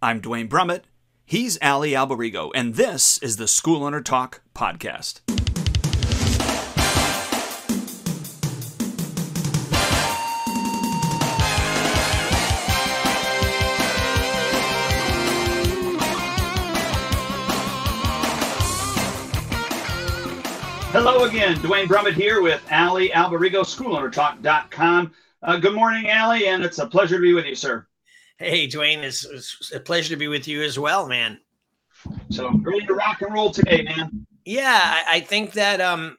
I'm Duane Brumitt. He's Allie Alberigo, and this is the School Owner Talk podcast. Hello again, Duane Brumitt here with Allie Alberigo, SchoolOwnerTalk.com. Uh, good morning, Allie, and it's a pleasure to be with you, sir. Hey, Duane, it's, it's, a pleasure to be with you as well, man. So ready to rock and roll today, man. Yeah, I, I think that um,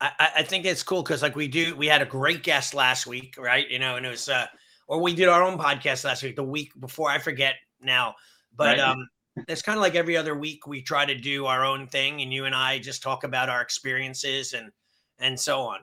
I, I think it's cool because like we do, we had a great guest last week, right? You know, and it was uh, or we did our own podcast last week, the week before. I forget now, but right. um, it's kind of like every other week we try to do our own thing, and you and I just talk about our experiences and and so on.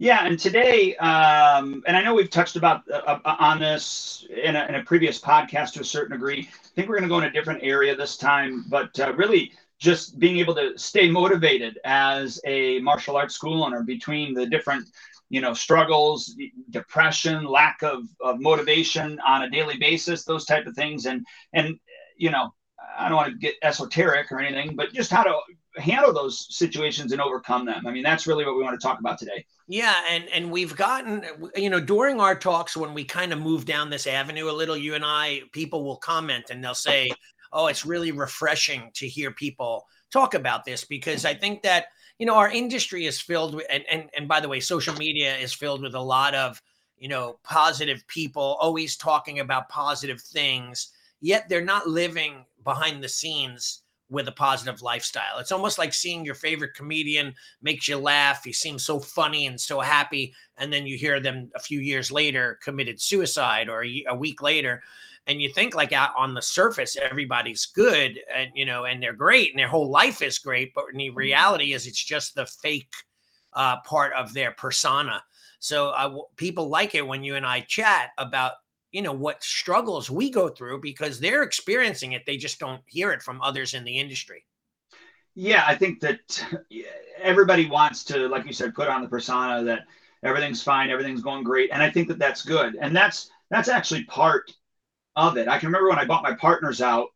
Yeah, and today, um, and I know we've touched about uh, uh, on this in a, in a, previous podcast to a certain degree. I think we're going to go in a different area this time, but uh, really just being able to stay motivated as a martial arts school owner between the different, you know, struggles, depression, lack of, of motivation on a daily basis, those type of things, and and you know, I don't want to get esoteric or anything, but just how to handle those situations and overcome them. I mean, that's really what we want to talk about today. Yeah, and and we've gotten you know during our talks when we kind of move down this avenue a little, you and I, people will comment and they'll say, "Oh, it's really refreshing to hear people talk about this because I think that you know our industry is filled with and and and by the way, social media is filled with a lot of you know positive people always talking about positive things, yet they're not living behind the scenes." With a positive lifestyle. It's almost like seeing your favorite comedian makes you laugh. He seems so funny and so happy. And then you hear them a few years later committed suicide or a, week later. And you think like out on the surface, everybody's good and, you know, and they're great and their whole life is great. But the mm-hmm. reality is it's just the fake uh, part of their persona. So uh, people like it when you and I chat about you know what struggles we go through because they're experiencing it they just don't hear it from others in the industry. Yeah i think that everybody wants to like you said put on the persona that everything's fine everything's going great and i think that that's good and that's that's actually part of it. I can remember when i bought my partners out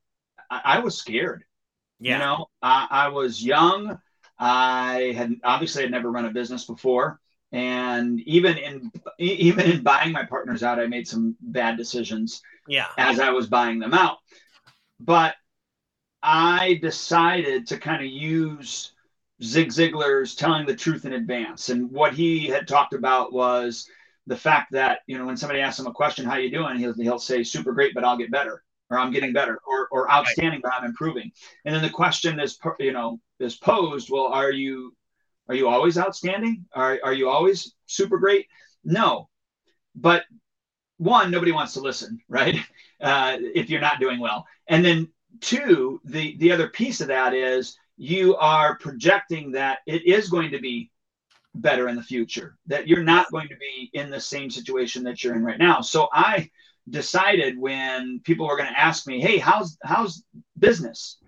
i, I was scared yeah. you know? I, I was young. I had obviously had never run a business before and even in even in buying my partners out i made some bad decisions yeah. as i was buying them out. But i decided to kind of use zig ziglar's telling the truth in advance. And what he had talked about was the fact that you know when somebody asks him a question how you doing? he'll, he'll say super great but i'll get better or i'm getting better or, or outstanding right. but i'm improving. And then the question is you know is posed well are you are you always outstanding? Are, are you always super great? No. But one, nobody wants to listen, right? Uh, if you're not doing well. And then two, the, the other piece of that is you are projecting that it is going to be better in the future, that you're not going to be in the same situation that you're in right now. So I decided when people were going to ask me, hey, how's how's business?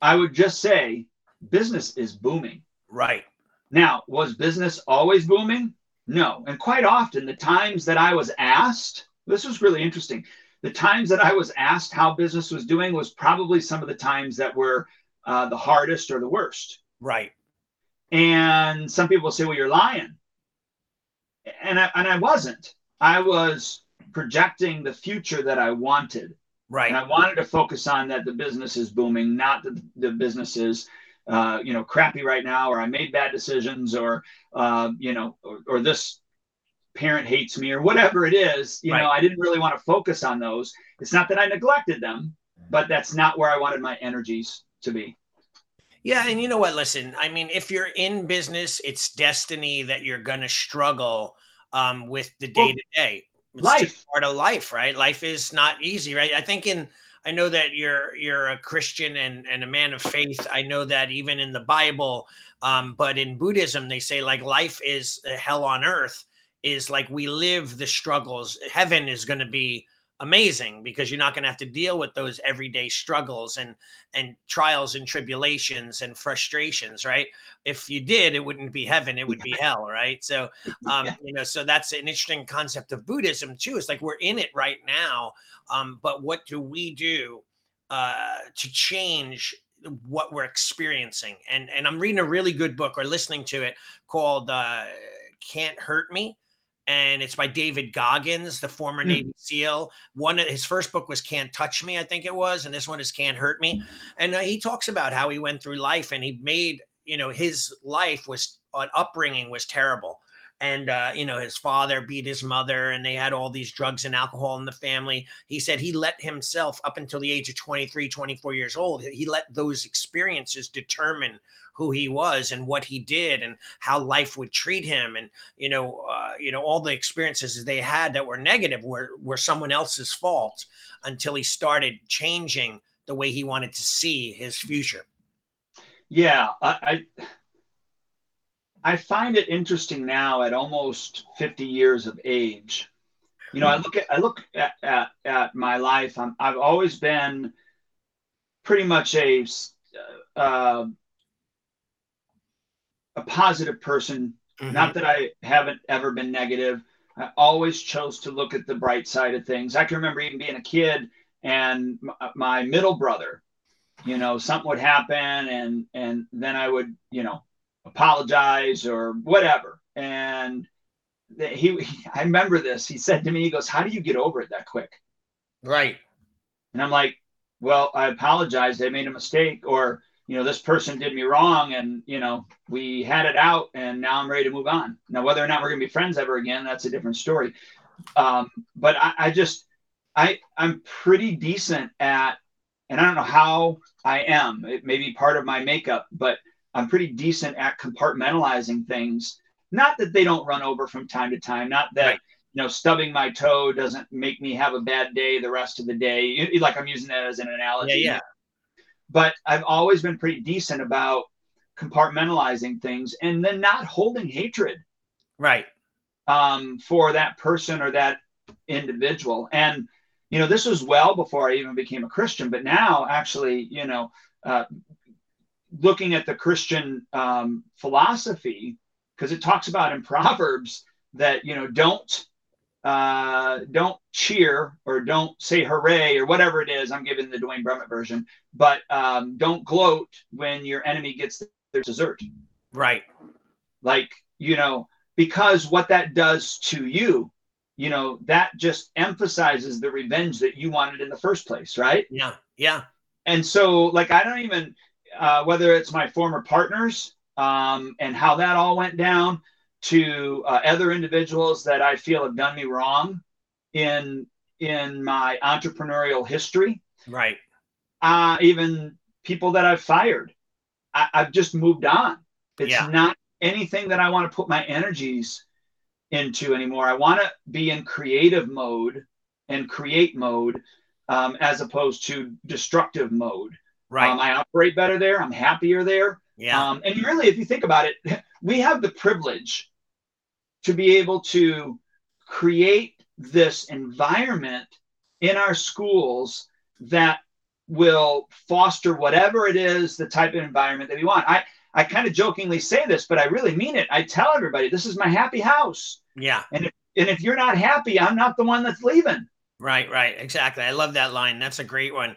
I would just say, business is booming. Right. Now, was business always booming? No. And quite often, the times that I was asked, this was really interesting. The times that I was asked how business was doing was probably some of the times that were uh, the hardest or the worst. Right. And some people say, well, you're lying. And I, and I wasn't. I was projecting the future that I wanted. Right. And I wanted to focus on that the business is booming, not that the business is uh, you know, crappy right now, or I made bad decisions, or uh, you know, or, or, this parent hates me, or whatever it is. You right. know, I didn't really want to focus on those. It's not that I neglected them, but that's not where I wanted my energies to be. Yeah, and you know what? Listen, I mean, if you're in business, it's destiny that you're going to struggle um, with the day to day. Life, part of life, right? Life is not easy, right? I think in I know that you're you're a Christian and, and a man of faith. I know that even in the Bible, um, but in Buddhism, they say like life is hell on earth. Is like we live the struggles. Heaven is going to be amazing because you're not going to have to deal with those everyday struggles and and trials and tribulations and frustrations right? If you did it wouldn't be heaven it would be hell right? So um you know so that's an interesting concept of buddhism too it's like we're in it right now um but what do we do uh to change what we're experiencing? And and i'm reading a really good book or listening to it called uh can't hurt me and it's by David Goggins, the former mm. Navy SEAL. One his first book was "Can't Touch Me," I think it was, and this one is "Can't Hurt Me." And uh, he talks about how he went through life, and he made you know his life was an upbringing was terrible, and uh, you know his father beat his mother, and they had all these drugs and alcohol in the family. He said he let himself up until the age of 23, 24 years old. He let those experiences determine who he was and what he did and how life would treat him and you know uh, you know all the experiences they had that were negative were were someone else's fault until he started changing the way he wanted to see his future yeah i i, I find it interesting now at almost 50 years of age you know i look at i look at at, at my life I'm, I've always been pretty much a uh, a positive person. Mm-hmm. Not that I haven't ever been negative. I always chose to look at the bright side of things. I can remember even being a kid and my middle brother, you know, something would happen and and then I would, you know, apologize or whatever. And he, he I remember this. He said to me, he goes, "How do you get over it that quick?" Right. And I'm like, "Well, I apologized. I made a mistake or you know, this person did me wrong and, you know, we had it out and now I'm ready to move on. Now, whether or not we're going to be friends ever again, that's a different story. Um, but I, I just, I, I'm pretty decent at, and I don't know how I am, it may be part of my makeup, but I'm pretty decent at compartmentalizing things. Not that they don't run over from time to time, not that, right. you know, stubbing my toe doesn't make me have a bad day the rest of the day. Like I'm using that as an analogy. Yeah, yeah but I've always been pretty decent about compartmentalizing things and then not holding hatred. Right. Um, for that person or that individual. And, you know, this was well before I even became a Christian, but now actually, you know, uh, looking at the Christian um, philosophy, because it talks about in Proverbs that, you know, don't uh, don't cheer or don't say hooray or whatever it is. I'm giving the Duane Brumitt version, but um, don't gloat when your enemy gets their dessert. Right. Like, you know, because what that does to you, you know, that just emphasizes the revenge that you wanted in the first place. Right. Yeah. Yeah. And so, like, I don't even, uh, whether it's my former partners um, and how that all went down, to uh, other individuals that I feel have done me wrong in in my entrepreneurial history. Right. Uh, even people that I've fired. I, have just moved on. It's yeah. not anything that I want to put my energies into anymore. I want to be in creative mode and create mode um, as opposed to destructive mode. Right. Um, I operate better there. I'm happier there. Yeah. Um, and really, if you think about it, we have the privilege to be able to create this environment in our schools that will foster whatever it is the type of environment that we want. I I kind of jokingly say this, but I really mean it. I tell everybody this is my happy house. Yeah. And if, and if you're not happy, I'm not the one that's leaving. Right, right. Exactly. I love that line. That's a great one.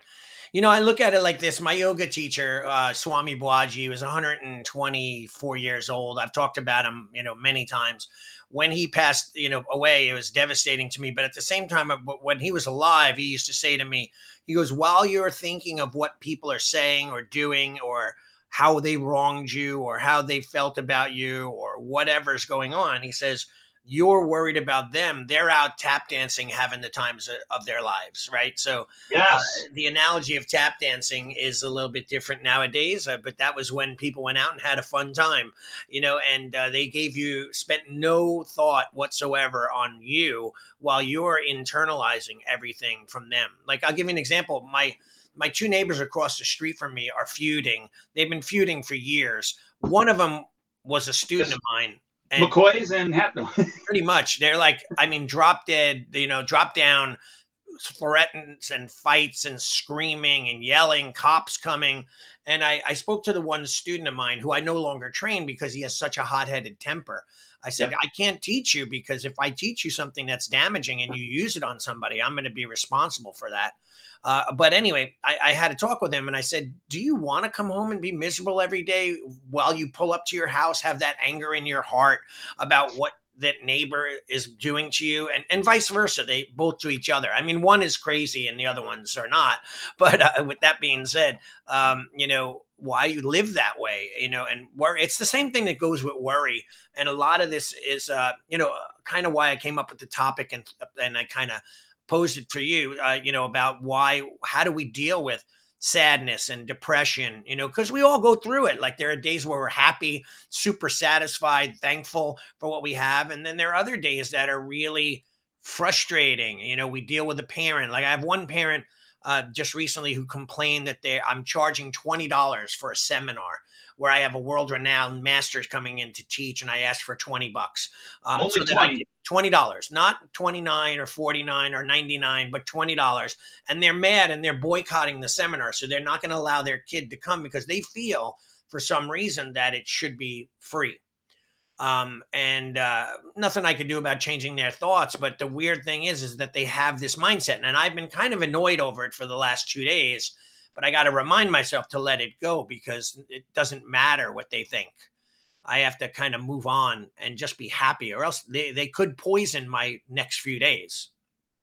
You know, I look at it like this. My yoga teacher, uh, Swami Babaji, was 124 years old. I've talked about him, you know, many times when he passed, you know, away, it was devastating to me. But at the same time, when he was alive, he used to say to me, he goes, while you're thinking of what people are saying or doing or how they wronged you or how they felt about you or whatever's going on, he says, you're worried about them they're out tap dancing having the times of their lives right? So yes. Uh, the analogy of tap dancing is a little bit different nowadays uh, but that was when people went out and had a fun time you know and uh, they gave you spent no thought whatsoever on you while you're internalizing everything from them. Like i'll give you an example my my two neighbors across the street from me are feuding they've been feuding for years. One of them was a student of mine and McCoy's and Hatfield. pretty much. They're like, I mean, drop dead, you know, drop down threats and fights and screaming and yelling, cops coming. And I, I spoke to the one student of mine who I no longer train because he has such a hot headed temper. I said, I can't teach you because if I teach you something that's damaging and you use it on somebody, I'm going to be responsible for that. Uh, but anyway, I, I, had to talk with him and I said, Do you want to come home and be miserable every day while you pull up to your house, have that anger in your heart about what that neighbor is doing to you and, and vice versa they both to each other. I mean one is crazy and the other ones are not. But uh, with that being said um, you know why you live that way you know and worry it's the same thing that goes with worry. And a lot of this is uh you know kind of why i came up with the topic and and i kind of posed it for you, uh, you know, about why, how do we deal with sadness and depression, you know, because we all go through it. Like there are days where we're happy, super satisfied, thankful for what we have. And then there are other days that are really frustrating. You know, we deal with a parent. Like I have one parent uh, just recently who complained that they I'm charging $20 for a seminar where I have a world renowned master's coming in to teach, and I asked for 20 bucks. Um, Only so 20. $20, not 29 or 49 or 99, but $20. And they're mad and they're boycotting the seminar. So they're not going to allow their kid to come because they feel for some reason that it should be free. Um, and uh, nothing I could do about changing their thoughts. But the weird thing is, is that they have this mindset, and I've been kind of annoyed over it for the last two days but I got to remind myself to let it go because it doesn't matter what they think. I have to kind of move on and just be happy, or else they, they could poison my next few days.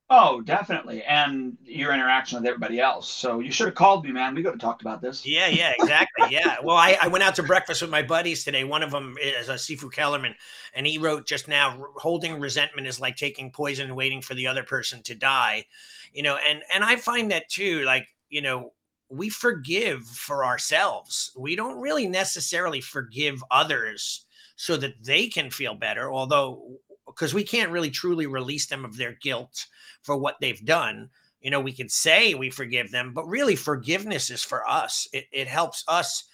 Oh, definitely. And your interaction with everybody else. So you should have called me, man. We could have talked about this. Yeah, yeah, exactly. yeah. Well, I, I went out to breakfast with my buddies today. One of them is a Sifu Kellerman, and he wrote just now holding resentment is like taking poison and waiting for the other person to die. You know, and and I find that too, like, you know, we forgive for ourselves. We don't really necessarily forgive others so that they can feel better, although because we can't really truly release them of their guilt for what they've done. You know, we can say we forgive them, but really forgiveness is for us. It, it helps us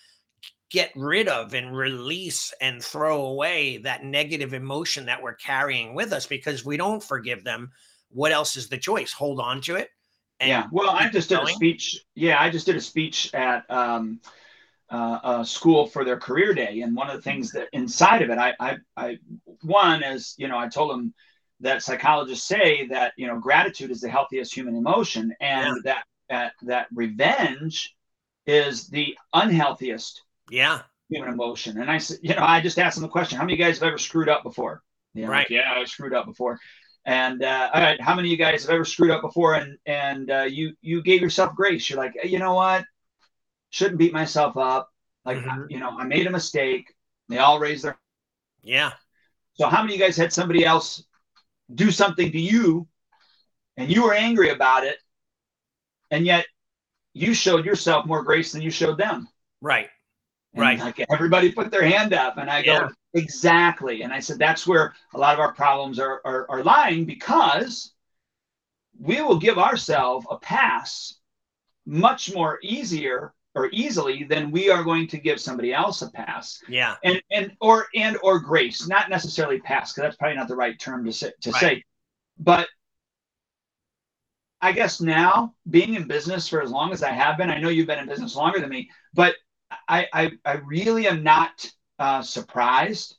get rid of and release and throw away that negative emotion that we're carrying with us because we don't forgive them. What else is the choice? Hold on to it yeah. Well, I just did a speech. Yeah, I just did a speech at um, uh, a school for their career day, and one of the things that inside of it, I, I, I one is you know I told them that psychologists say that you know gratitude is the healthiest human emotion, and yeah. that that that revenge is the unhealthiest. Yeah. Human emotion, and I said, you know, I just asked them the question: How many of you guys have ever screwed up before? Yeah, right. Like, yeah, I screwed up before. And uh, all right, how many of you guys have ever screwed up before and and uh, you you gave yourself grace? You're like, you know what? Shouldn't beat myself up. Like mm-hmm. you know, I made a mistake. They all raise their yeah. So how many of you guys had somebody else do something to you, and you were angry about it, and yet you showed yourself more grace than you showed them? Right. And right. Like everybody put their hand up, and I yeah. go, exactly. And I said that's where a lot of our problems are, are, are lying because we will give ourselves a pass much more easier or easily than we are going to give somebody else a pass. Yeah. And and or and or grace, not necessarily pass, because that's probably not the right term to say to right. say. But I guess now being in business for as long as I have been, I know you've been in business longer than me, but I, I, I really am not uh, surprised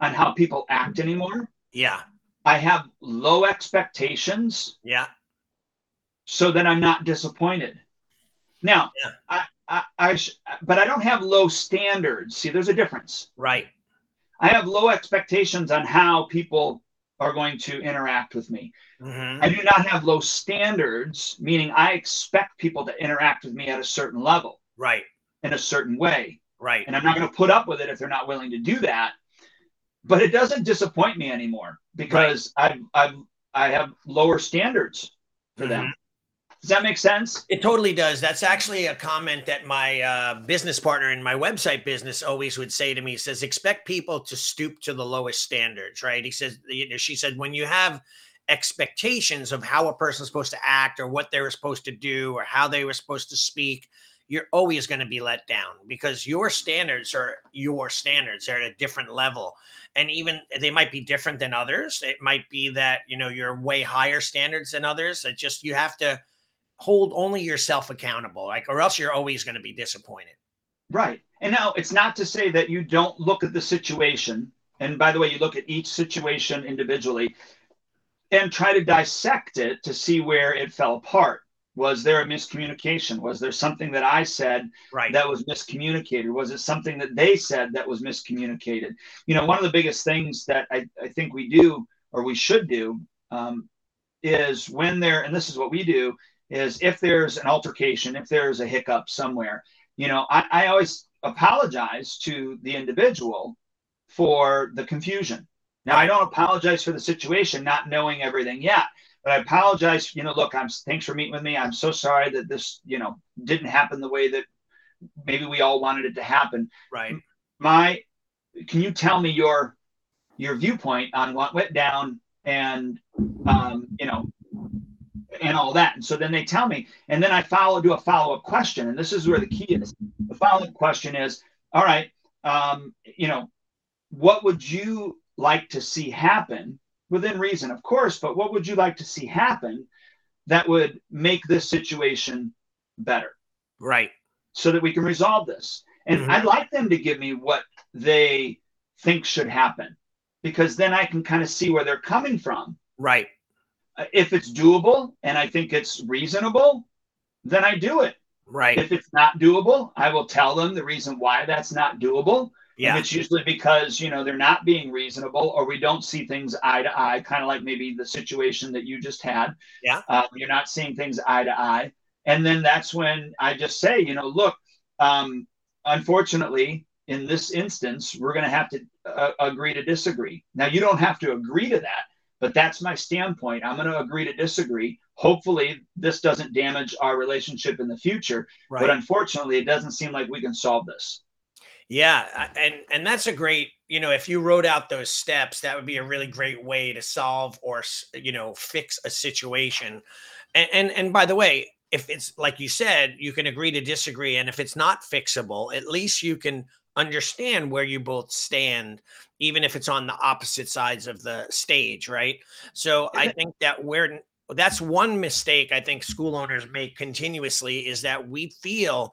on how people act anymore. Yeah. I have low expectations. Yeah. So that I'm not disappointed. Now, yeah. I, I, I sh- but I don't have low standards. See, there's a difference. Right. I have low expectations on how people are going to interact with me. Mm-hmm. I do not have low standards, meaning I expect people to interact with me at a certain level. Right in a certain way. Right. And I'm not going to put up with it if they're not willing to do that. But it doesn't disappoint me anymore because right. I've, I've, I have lower standards for mm-hmm. them. Does that make sense? It totally does. That's actually a comment that my uh, business partner in my website business always would say to me. He says, expect people to stoop to the lowest standards, right? He says, she said, when you have expectations of how a person's supposed to act or what they were supposed to do or how they were supposed to speak, you're always going to be let down because your standards are your standards. They're at a different level. And even they might be different than others. It might be that, you know, you're way higher standards than others. It just, you have to hold only yourself accountable, like, or else you're always going to be disappointed. Right. And now it's not to say that you don't look at the situation. And by the way, you look at each situation individually and try to dissect it to see where it fell apart. Was there a miscommunication? Was there something that I said right. that was miscommunicated? Was it something that they said that was miscommunicated? You know, one of the biggest things that I, I think we do or we should do um, is when there, and this is what we do, is if there's an altercation, if there's a hiccup somewhere, you know, I, I always apologize to the individual for the confusion. Now, I don't apologize for the situation, not knowing everything yet, but I apologize. You know, look, I'm thanks for meeting with me. I'm so sorry that this, you know, didn't happen the way that maybe we all wanted it to happen. Right. My, can you tell me your your viewpoint on what went down and um, you know and all that. And so then they tell me, and then I follow do a follow up question, and this is where the key is. The follow up question is, all right, um, you know, what would you like to see happen within reason, of course, but what would you like to see happen that would make this situation better? Right. So that we can resolve this. And mm-hmm. I'd like them to give me what they think should happen because then I can kind of see where they're coming from. Right. Uh, if it's doable and I think it's reasonable, then I do it. Right. If it's not doable, I will tell them the reason why that's not doable. Yeah. And it's usually because, you know, they're not being reasonable or we don't see things eye to eye, kind of like maybe the situation that you just had. Yeah. Um, you're not seeing things eye to eye. And then that's when I just say, you know, look, um, unfortunately, in this instance, we're going to have to uh, agree to disagree. Now, you don't have to agree to that, but that's my standpoint. I'm going to agree to disagree. Hopefully, this doesn't damage our relationship in the future. Right. But unfortunately, it doesn't seem like we can solve this. Yeah, and and that's a great, you know, if you wrote out those steps, that would be a really great way to solve or you know, fix a situation. And and, and by the way, if it's like you said, you can agree to disagree and if it's not fixable, at least you can understand where you both stand even if it's on the opposite sides of the stage, right? So I think that we're that's one mistake I think school owners make continuously is that we feel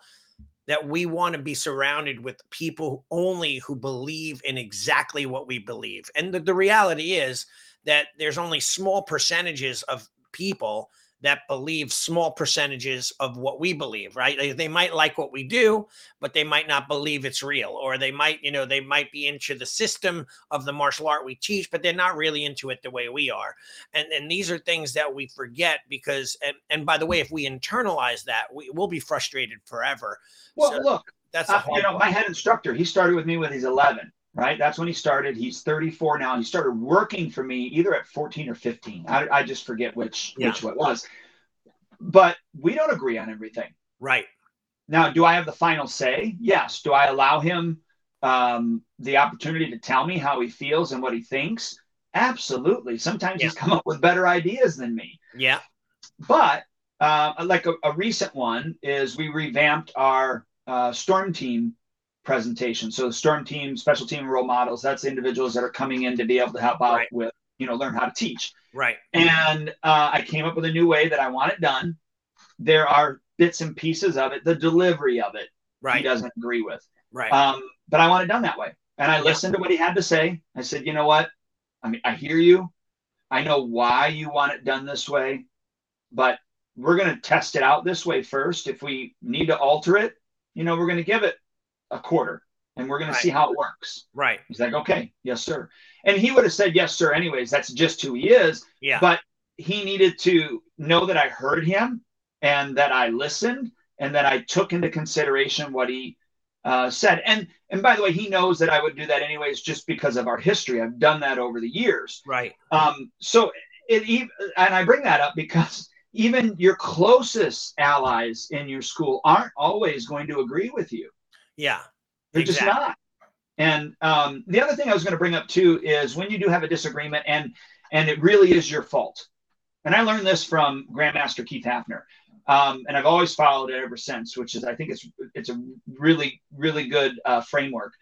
that we want to be surrounded with people only who believe in exactly what we believe. And the, the reality is that there's only small percentages of people that believe small percentages of what we believe, right? They, they, might like what we do, but they might not believe it's real. Or they might, you know, they might be into the system of the martial art we teach, but they're not really into it the way we are. And and these are things that we forget because and, and by the way, if we internalize that, we will be frustrated forever. Well, so look, that's uh, you know, my head instructor, he started with me when he's 11 right? That's when he started. He's 34 now. He started working for me either at 14 or 15. I, I just forget which yeah. which what was. But we don't agree on everything. Right. Now, do I have the final say? Yes. Do I allow him um, the opportunity to tell me how he feels and what he thinks? Absolutely. Sometimes yeah. he's come up with better ideas than me. Yeah. But uh, like a, a, recent one is we revamped our uh, storm team presentation. So the storm team, special team role models, that's individuals that are coming in to be able to help out right. with, you know, learn how to teach. Right. And uh, I came up with a new way that I want it done. There are bits and pieces of it, the delivery of it, right. he doesn't agree with. Right. Um, but I want it done that way. And I yeah. listened to what he had to say. I said, you know what? I mean, I hear you. I know why you want it done this way, but we're going to test it out this way first. If we need to alter it, you know, we're going to give it a quarter and we're going right. to see how it works. Right. He's like, okay, yes, sir. And he would have said, yes, sir, anyways. That's just who he is. Yeah. But he needed to know that I heard him and that I listened and that I took into consideration what he uh, said. And and by the way, he knows that I would do that anyways, just because of our history. I've done that over the years. Right. Um. So it, and I bring that up because even your closest allies in your school aren't always going to agree with you. Yeah. They're exactly. just not. And um, the other thing I was going to bring up too is when you do have a disagreement, and and it really is your fault. And I learned this from Grandmaster Keith Hafner. Um, and I've always followed it ever since, which is I think it's it's a really really good uh, framework.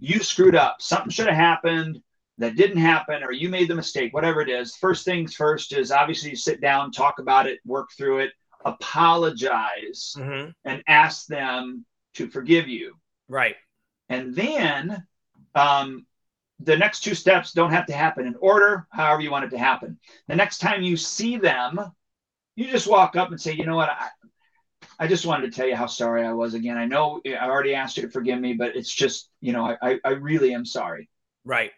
You screwed up. Something should have happened that didn't happen, or you made the mistake. Whatever it is. First things first is obviously you sit down, talk about it, work through it, apologize, mm-hmm. and ask them to forgive you. Right. And then um, the next two steps don't have to happen in order, however you want it to happen. The next time you see them, you just walk up and say, you know what, I, I just wanted to tell you how sorry I was again. I know I already asked you to forgive me, but it's just, you know, I, I really am sorry. Right.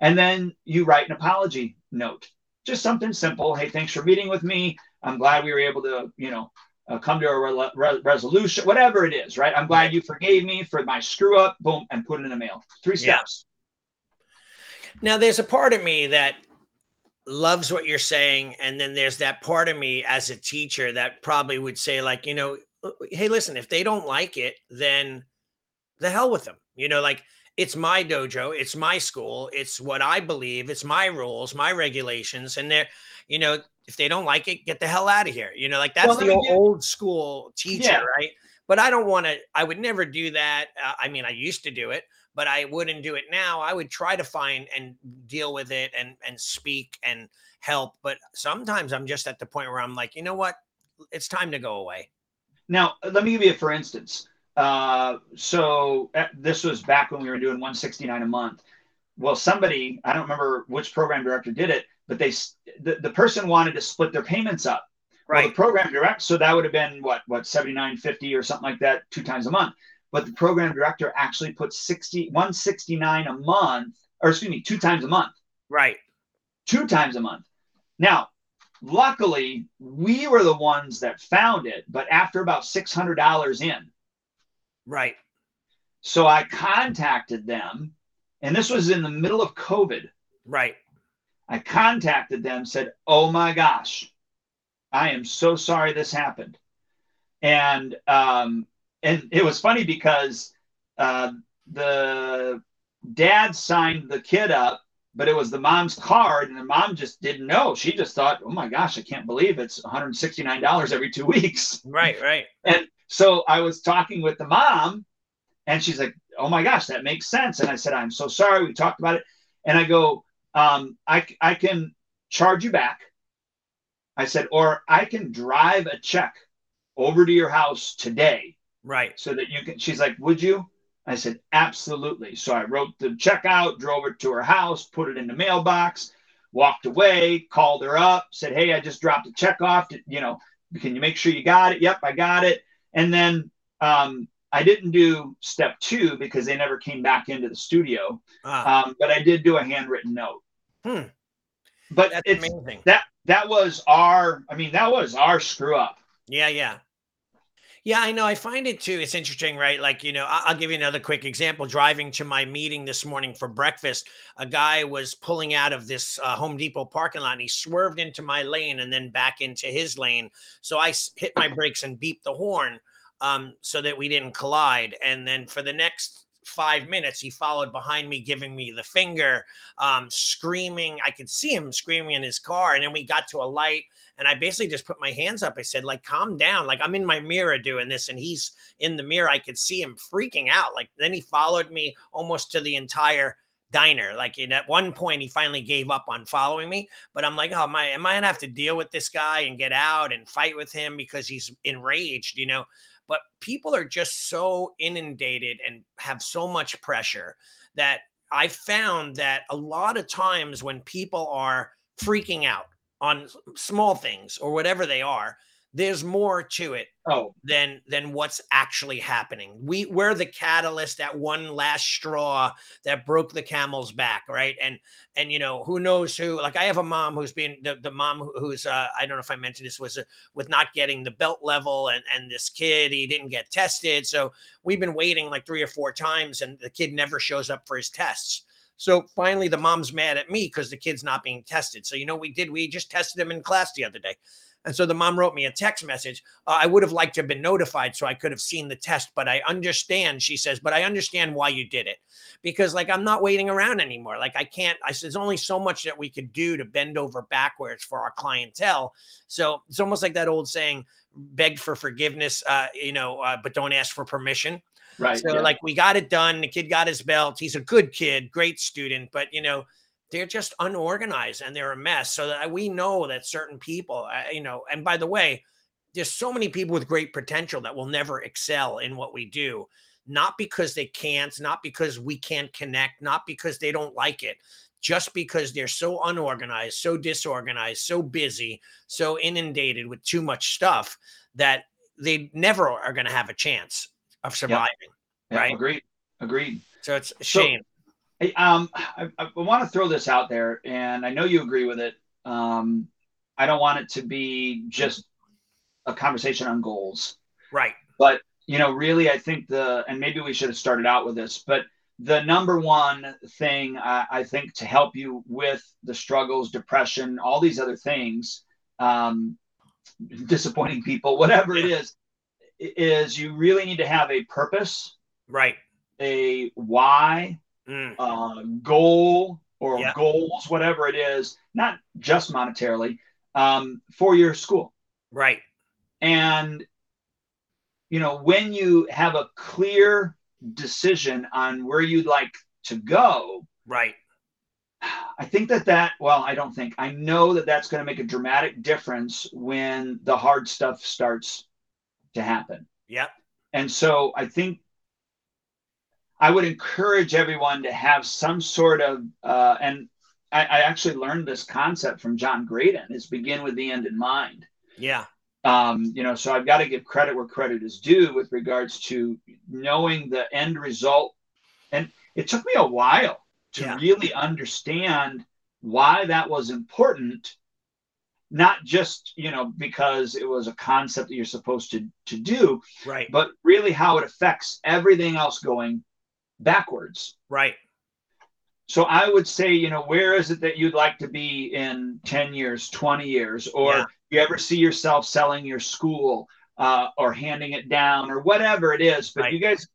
And then you write an apology note, just something simple. Hey, thanks for meeting with me. I'm glad we were able to, you know, uh, come to a re- re- resolution, whatever it is, right? I'm glad you forgave me for my screw up, boom, and put it in the mail. Three steps. Yeah. Now, there's a part of me that loves what you're saying. And then there's that part of me as a teacher that probably would say, like, you know, hey, listen, if they don't like it, then the hell with them. You know, like it's my dojo, it's my school, it's what I believe, it's my rules, my regulations. And they're, you know, if they don't like it, get the hell out of here. You know, like that's well, the old, old, school teacher, yeah. right? But I don't want to, I would never do that. Uh, I mean, I used to do it, but I wouldn't do it now. I would try to find and deal with it and and speak and help. But sometimes I'm just at the point where I'm like, you know what? It's time to go away. Now, let me give you a for instance. Uh, so uh, this was back when we were doing 169 a month. Well, somebody, I don't remember which program director did it, but they the, the person wanted to split their payments up. Right. Well, the program direct, so that would have been what what 79.50 or something like that, two times a month. But the program director actually put 60 169 a month or excuse me two times a month. Right. Two times a month. Now luckily we were the ones that found it but after about $600 in. Right. So i contacted them and this was in the middle of covid. Right i contacted them said oh my gosh i am so sorry this happened and um, and it was funny because uh, the dad signed the kid up, but it was the mom's card, and the mom just didn't know. She just thought, "Oh my gosh, I can't believe it's one hundred sixty nine dollars every two weeks." Right, right. And so I was talking with the mom, and she's like, "Oh my gosh, that makes sense." And I said, "I'm so sorry." We talked about it, and I go, um, "I I can charge you back." I said, "Or I can drive a check over to your house today." Right. So that you can, she's like, would you? I said, absolutely. So I wrote the check out, drove it to her house, put it in the mailbox, walked away, called her up, said, hey, I just dropped a check off. To, you know, can you make sure you got it? Yep, I got it. And then um, I didn't do step two because they never came back into the studio. Ah. Um, but I did do a handwritten note. Hmm. But That's it's amazing. that that was our. I mean, that was our screw up. Yeah, yeah. Yeah, I know. I find it too. It's interesting, right? Like, you know, I'll give you another quick example. Driving to my meeting this morning for breakfast, a guy was pulling out of this uh, Home Depot parking lot and he swerved into my lane and then back into his lane. So I hit my brakes and beeped the horn um, so that we didn't collide. And then for the next five minutes, he followed behind me, giving me the finger, um, screaming. I could see him screaming in his car. And then we got to a light and I basically just put my hands up. I said, like, calm down. Like I'm in my mirror doing this, and he's in the mirror. I could see him freaking out. Like then he followed me almost to the entire diner. Like at one point, he finally gave up on following me. But I'm like, oh, am I am I gonna have to deal with this guy and get out and fight with him because he's enraged, you know? But people are just so inundated and have so much pressure that I found that a lot of times when people are freaking out on small things or whatever they are there's more to it oh. than than what's actually happening we we're the catalyst that one last straw that broke the camel's back right and and you know who knows who like i have a mom who's been the, the mom who's uh i don't know if i mentioned this was uh, with not getting the belt level and and this kid he didn't get tested so we've been waiting like three or four times and the kid never shows up for his tests so finally, the mom's mad at me because the kid's not being tested. So, you know, we did, we just tested him in class the other day. And so the mom wrote me a text message. Uh, I would have liked to have been notified so I could have seen the test, but I understand, she says, but I understand why you did it because like I'm not waiting around anymore. Like I can't, I said, there's only so much that we could do to bend over backwards for our clientele. So it's almost like that old saying, beg for forgiveness, uh, you know, uh, but don't ask for permission. Right. So yeah. like we got it done. The kid got his belt. He's a good kid, great student, but you know, they're just unorganized and they're a mess. So that we know that certain people, uh, you know, and by the way, there's so many people with great potential that will never excel in what we do, not because they can't, not because we can't connect, not because they don't like it, just because they're so unorganized, so disorganized, so busy, so inundated with too much stuff that they never are going to have a chance of surviving. Yep. Yep. Right. Agreed. Agreed. So it's a shame. So, Hey, um, I, I want to throw this out there, and I know you agree with it. Um, I don't want it to be just a conversation on goals, right? But you know, really, I think the and maybe we should have started out with this, but the number one thing I, I think to help you with the struggles, depression, all these other things, um, disappointing people, whatever it is, is you really need to have a purpose, right? A why, mm. uh, goal or yeah. goals, whatever it is, not just monetarily, um, for your school. Right. And, you know, when you have a clear decision on where you'd like to go, right. I think that that, well, I don't think, I know that that's going to make a dramatic difference when the hard stuff starts to happen. Yep. And so I think I would encourage everyone to have some sort of, uh, and I, I, actually learned this concept from John Graden is begin with the end in mind. Yeah. Um, you know, so I've got to give credit where credit is due with regards to knowing the end result. And it took me a while to yeah. really understand why that was important not just you know because it was a concept that you're supposed to to do right but really how it affects everything else going backwards. Right. So I would say, you know, where is it that you'd like to be in 10 years, 20 years? Or yeah. you ever see yourself selling your school uh, or handing it down or whatever it is? But right. you guys,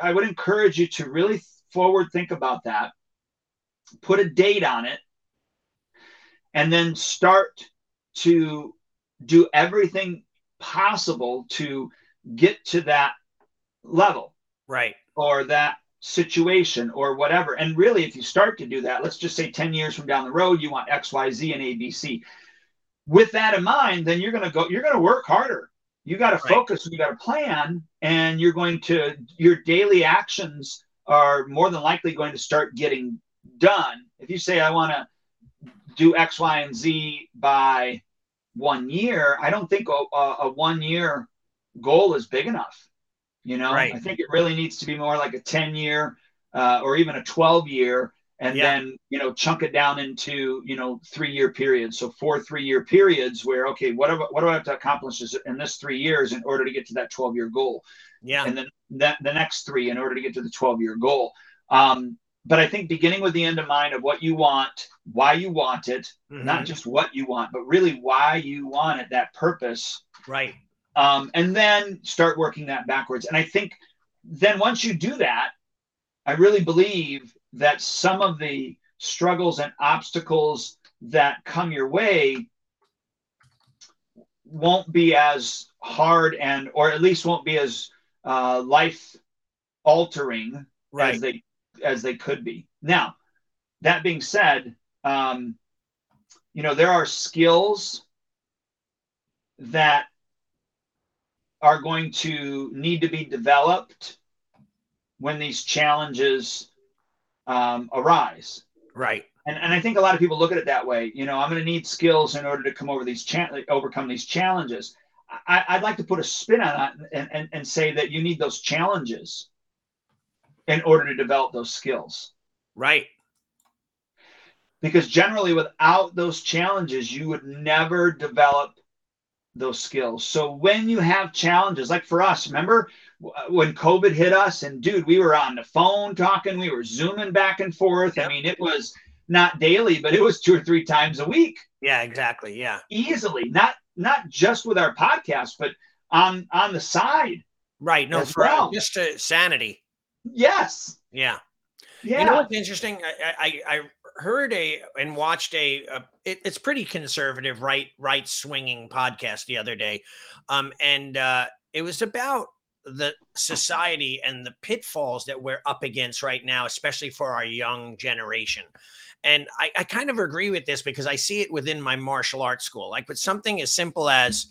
I would encourage you to really forward think about that, put a date on it, and then start to do everything possible to get to that level. Right or that situation or whatever. And really, if you start to do that, let's just say 10 years from down the road, you want X, Y, Z, and ABC. With that in mind, then you're going to go, you're going to work harder. You got to right. focus, you got to plan, and you're going to, your daily actions are more than likely going to start getting done. If you say, I want to do X, Y, and Z by one year, I don't think a, a one year goal is big enough. You know, right. I think it really needs to be more like a 10 year uh, or even a 12 year and yeah. then you know chunk it down into you know three year periods so four three year periods where okay what do, what do i have to accomplish in this three years in order to get to that 12 year goal yeah and then that the next three in order to get to the 12 year goal um, but i think beginning with the end in mind of what you want why you want it mm-hmm. not just what you want but really why you want it that purpose right um, and then start working that backwards. And I think then once you do that, I really believe that some of the struggles and obstacles that come your way won't be as hard and or at least won't be as uh, life altering right. as they as they could be now that being said um, you know there are skills that are going to need to be developed when these challenges um, arise. Right. And, and I think a lot of people look at it that way. You know, I'm going to need skills in order to come over these cha- overcome these challenges. I, would like to put a spin on that and, and, and say that you need those challenges in order to develop those skills. Right. Because generally, without those challenges, you would never develop those skills. So when you have challenges, like for us, remember uh, when COVID hit us, and dude, we were on the phone talking, we were zooming back and forth. Yep. I mean, it was not daily, but it was two or three times a week. Yeah, exactly. Yeah. Easily. Not not just with our podcast, but on on the side. Right. No, for uh, well. just to sanity. Yes. Yeah. Yeah. You know what's interesting? I, I, I heard a and watched a, a it, it's pretty conservative right right swinging podcast the other day, um, and uh, it was about the society and the pitfalls that we're up against right now, especially for our young generation. And I, I kind of agree with this because I see it within my martial arts school. Like with something as simple as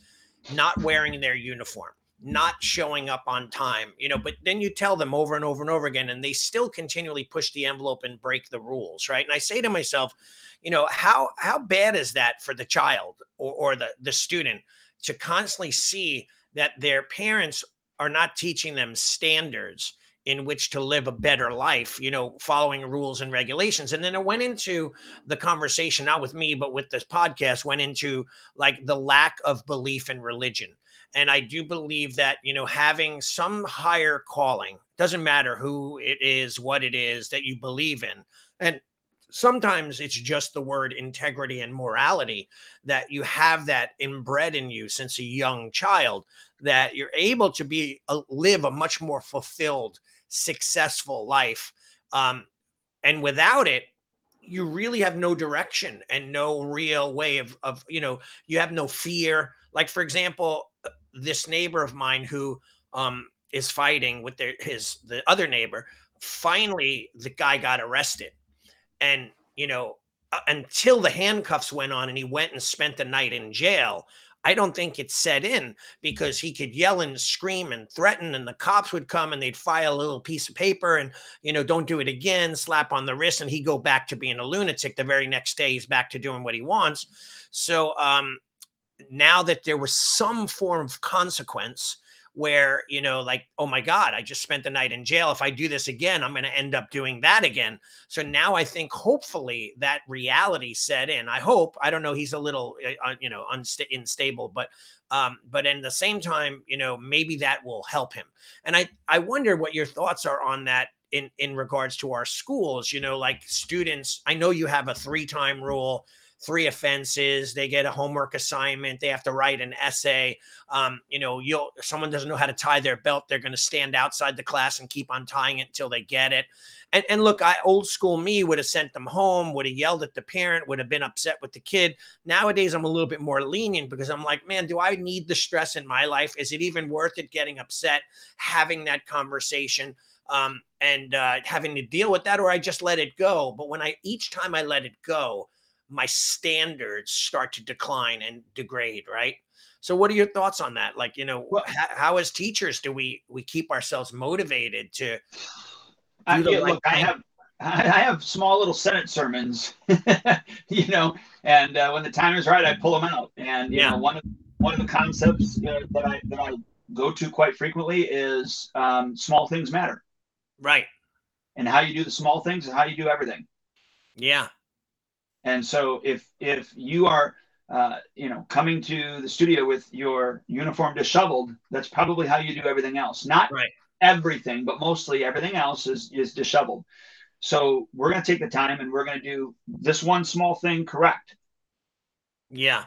not wearing their uniform not showing up on time, you know, but then you tell them over and over and over again, and they still continually push the envelope and break the rules, right? And I say to myself, you know, how how bad is that for the child or, or the the student to constantly see that their parents are not teaching them standards in which to live a better life, you know, following rules and regulations. And then it went into the conversation, not with me, but with this podcast, went into like the lack of belief in religion and I do believe that, you know, having some higher calling, doesn't matter who it is, what it is that you believe in. And sometimes it's just the word integrity and morality that you have that inbred in you since a young child that you're able to be uh, live a much more fulfilled successful life um, and without it you really have no direction and no real way of of you know you have no fear like for example this neighbor of mine who um, is fighting with their his the other neighbor. Finally, the guy got arrested, and you know until the handcuffs went on and he went and spent the night in jail. I don't think it set in because he could yell and scream and threaten, and the cops would come and they'd file a little piece of paper and, you know, don't do it again, slap on the wrist, and he'd go back to being a lunatic. The very next day, he's back to doing what he wants. So, um, now that there was some form of consequence where you know like oh my god i just spent the night in jail. If i do this again i'm going to end up doing that again. So now i think hopefully that reality set in. I hope i don't know he's a little uh, you know unsta- unstable but um but in the same time you know maybe that will help him. And i i wonder what your thoughts are on that in in regards to our schools you know like students i know you have a three time rule three offenses. They get a homework assignment. They have to write an essay. Um, you know, you'll someone doesn't know how to tie their belt, they're going to stand outside the class and keep on tying it until they get it. And and look, I old school me would have sent them home, would have yelled at the parent, would have been upset with the kid. Nowadays, I'm a little bit more lenient because I'm like, man, do I need the stress in my life? Is it even worth it getting upset, having that conversation? Um, and uh, having to deal with that, or I just let it go. But when I each time I let it go, my standards start to decline and degrade right so what are your thoughts on that like you know well, how, how, as teachers do we we keep ourselves motivated to I, yeah, look, I have I have small little sensei sermons, you know, and uh, when the time is right, I pull them out. And you yeah. know, one of one of the concepts uh, that I that I go to quite frequently is um, small things matter. Right. And how you do the small things is how you do everything. Yeah. And so if if you are uh, you know coming to the studio with your uniform disheveled, that's probably how you do everything else. Not right. everything, but mostly everything else is is disheveled. So we're going to take the time and we're going to do this one small thing correct. Yeah.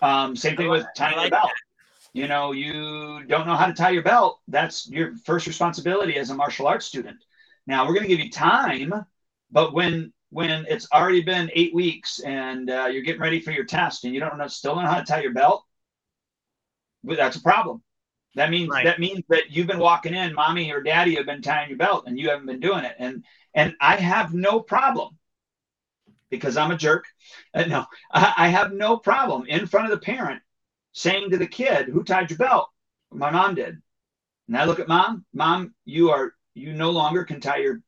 Um, same thing with tying like your belt. That. You know, you don't know how to tie your belt. That's your first responsibility as a martial arts student. Now we're going to give you time, but when when it's already been eight weeks and uh, you're getting ready for your test and you don't know, still don't know how to tie your belt, well, that's a problem. That means right. that means that you've been walking in, mommy or daddy have been tying your belt and you haven't been doing it. And and I have no problem because I'm a jerk. Uh, no, I, I have no problem in front of the parent saying to the kid, "Who tied your belt?" My mom did. And I look at mom. Mom, you are you no longer can tie your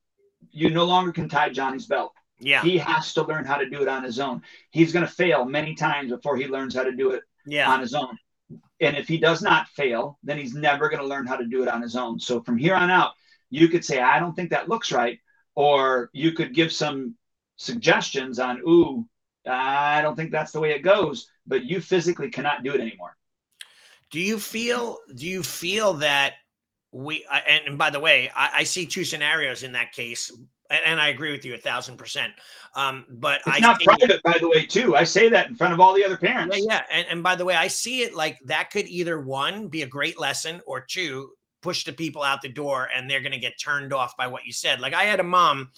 you no longer can tie Johnny's belt. Yeah. He has to learn how to do it on his own. He's going to fail many times before he learns how to do it yeah. on his own. And if he does not fail, then he's never going to learn how to do it on his own. So from here on out, you could say, I don't think that looks right. Or you could give some suggestions on, ooh, I don't think that's the way it goes, but you physically cannot do it anymore. Do you feel, do you feel that we, and by the way, I, I see two scenarios in that case and, and I agree with you a thousand percent. Um, but it's I not private, by the way, too. I say that in front of all the other parents. Yeah, yeah. And, and by the way, I see it like that could either one be a great lesson or two push the people out the door and they're going to get turned off by what you said. Like I had a mom,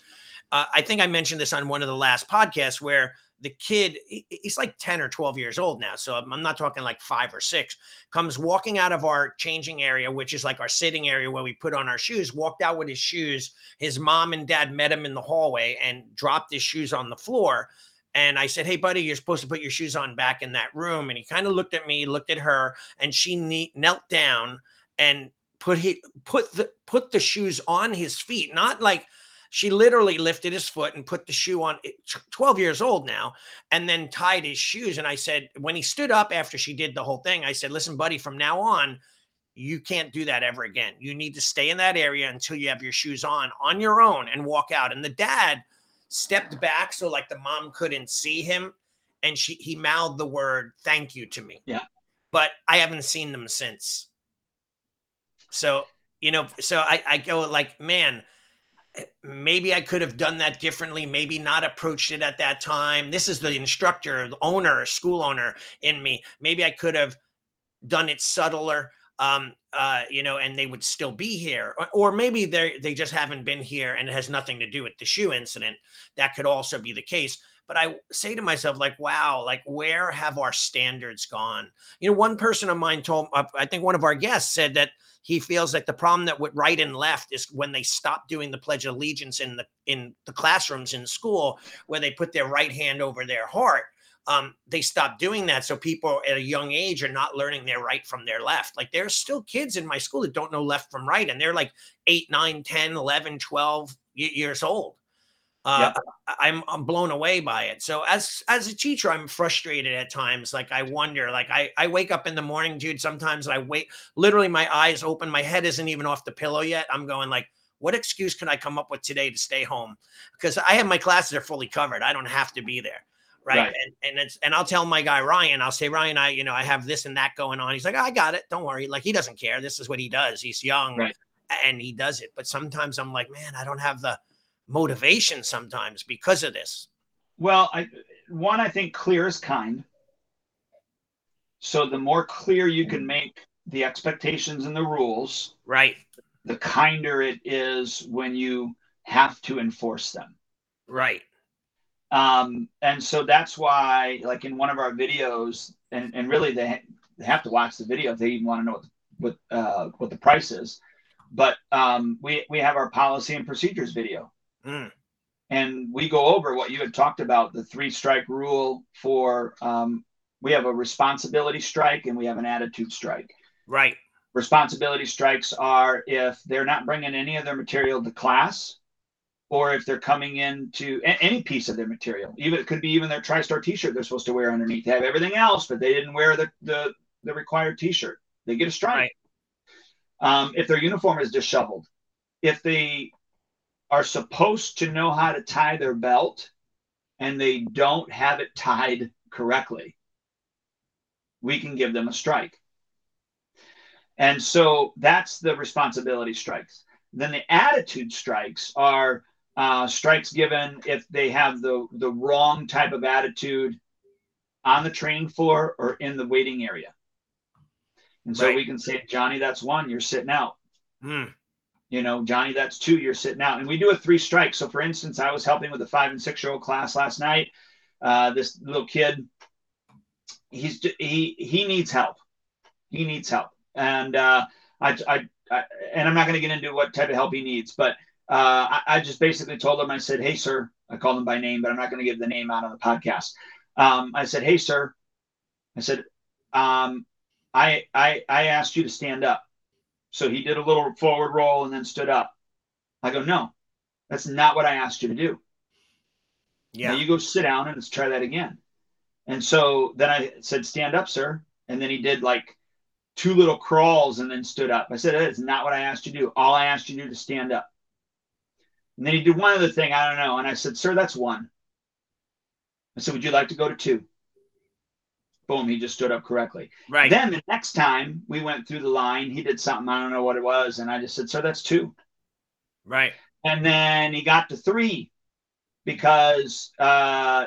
uh, I think I mentioned this on one of the last podcasts where the kid, he's like 10 or 12 years old now. So I'm not talking like five or six, comes walking out of our changing area, which is like our sitting area where we put on our shoes, walked out with his shoes. His mom and dad met him in the hallway and dropped his shoes on the floor. And I said, Hey, buddy, you're supposed to put your shoes on back in that room. And he kind of looked at me, looked at her, and she ne- knelt down and put he put the put the shoes on his feet, not like she literally lifted his foot and put the shoe on 12 years old now and then tied his shoes and i said when he stood up after she did the whole thing i said listen buddy from now on you can't do that ever again. You need to stay in that area until you have your shoes on on your own and walk out. And the dad stepped back so like the mom couldn't see him and she he mouthed the word thank you to me. Yeah. but i haven't seen them since. So you know so i i go like man eh, maybe I could have done that differently, maybe not approached it at that time. This is the instructor, the owner, school owner in me. Maybe I could have done it subtler, um, uh, you know, and they would still be here. Or, or maybe they they just haven't been here and it has nothing to do with the shoe incident. That could also be the case. But I say to myself, like, wow, like where have our standards gone? You know, one person of mine told, uh, I think one of our guests said that he feels like the problem that with right and left is when they stop doing the pledge of allegiance in the in the classrooms in school where they put their right hand over their heart. Um, they stop doing that so people at a young age are not learning their right from their left. Like there's still kids in my school that don't know left from right and they're like 8 9 10 11 12 years old uh, I'm I'm blown away by it. So as as a teacher, I'm frustrated at times. Like I wonder, like I I wake up in the morning, dude. Sometimes I wait, literally my eyes open, my head isn't even off the pillow yet. I'm going like, what excuse can I come up with today to stay home? Because I have my classes are fully covered. I don't have to be there. Right. Right. And and it's and I'll tell my guy Ryan, I'll say, Ryan, I, you know, I have this and that going on. He's like, I got it. Don't worry. Like he doesn't care. This is what he does. He's young Right. and he does it. But sometimes I'm like, man, I don't have the motivation sometimes because of this. Well, I, one, I think clear is kind. So the more clear you can make the expectations and the rules, Right. the kinder it is when you have to enforce them. Right. Um, and so that's why, like in one of our videos, and, and really they, they have to watch the video if they even want to know what what uh, what the price is. But um, we we have our policy and procedures video, Mm. and we go over what you had talked about the three strike rule for. Um, we have a responsibility strike and we have an attitude strike. Right. Responsibility strikes are if they're not bringing any of their material to class, or if they're coming into a- any piece of their material. Even it could be even their TriStar T-shirt they're supposed to wear underneath. They have everything else, but they didn't wear the the, the required T-shirt. They get a strike. Right. Um, if their uniform is disheveled, if they are supposed to know how to tie their belt and they don't have it tied correctly, we can give them a strike. And so that's the responsibility strikes. Then the attitude strikes are uh, strikes given if they have the, the wrong type of attitude on the training floor or in the waiting area. And so Right. we can say, Johnny, that's one, you're sitting out. Mm. You know, Johnny, that's two, you're sitting out. And we do a three strike. So for instance, I was helping with a five and six year old class last night. Uh, this little kid, he's he he needs help. He needs help. And uh, I, I, I and I'm not going to get into what type of help he needs, but uh, I, I just basically told him, I said, Hey, sir, I called him by name, but I'm not going to give the name out on the podcast. Um, I said, Hey, sir, I said, um, I, I, I asked you to stand up. So he did a little forward roll and then stood up. I go, no, that's not what I asked you to do. Yeah. Now you go sit down and let's try that again. And so then I said, stand up, sir. And then he did like two little crawls and then stood up. I said, that's not what I asked you to do. All I asked you to do is stand up. And then he did one other thing. I don't know. And I said, sir, that's one. I said, would you like to go to two? Boom, he just stood up correctly. right. Then the next time we went through the line, he did something, I don't know what it was. And I just said, sir, that's two. right. And then he got to three because uh,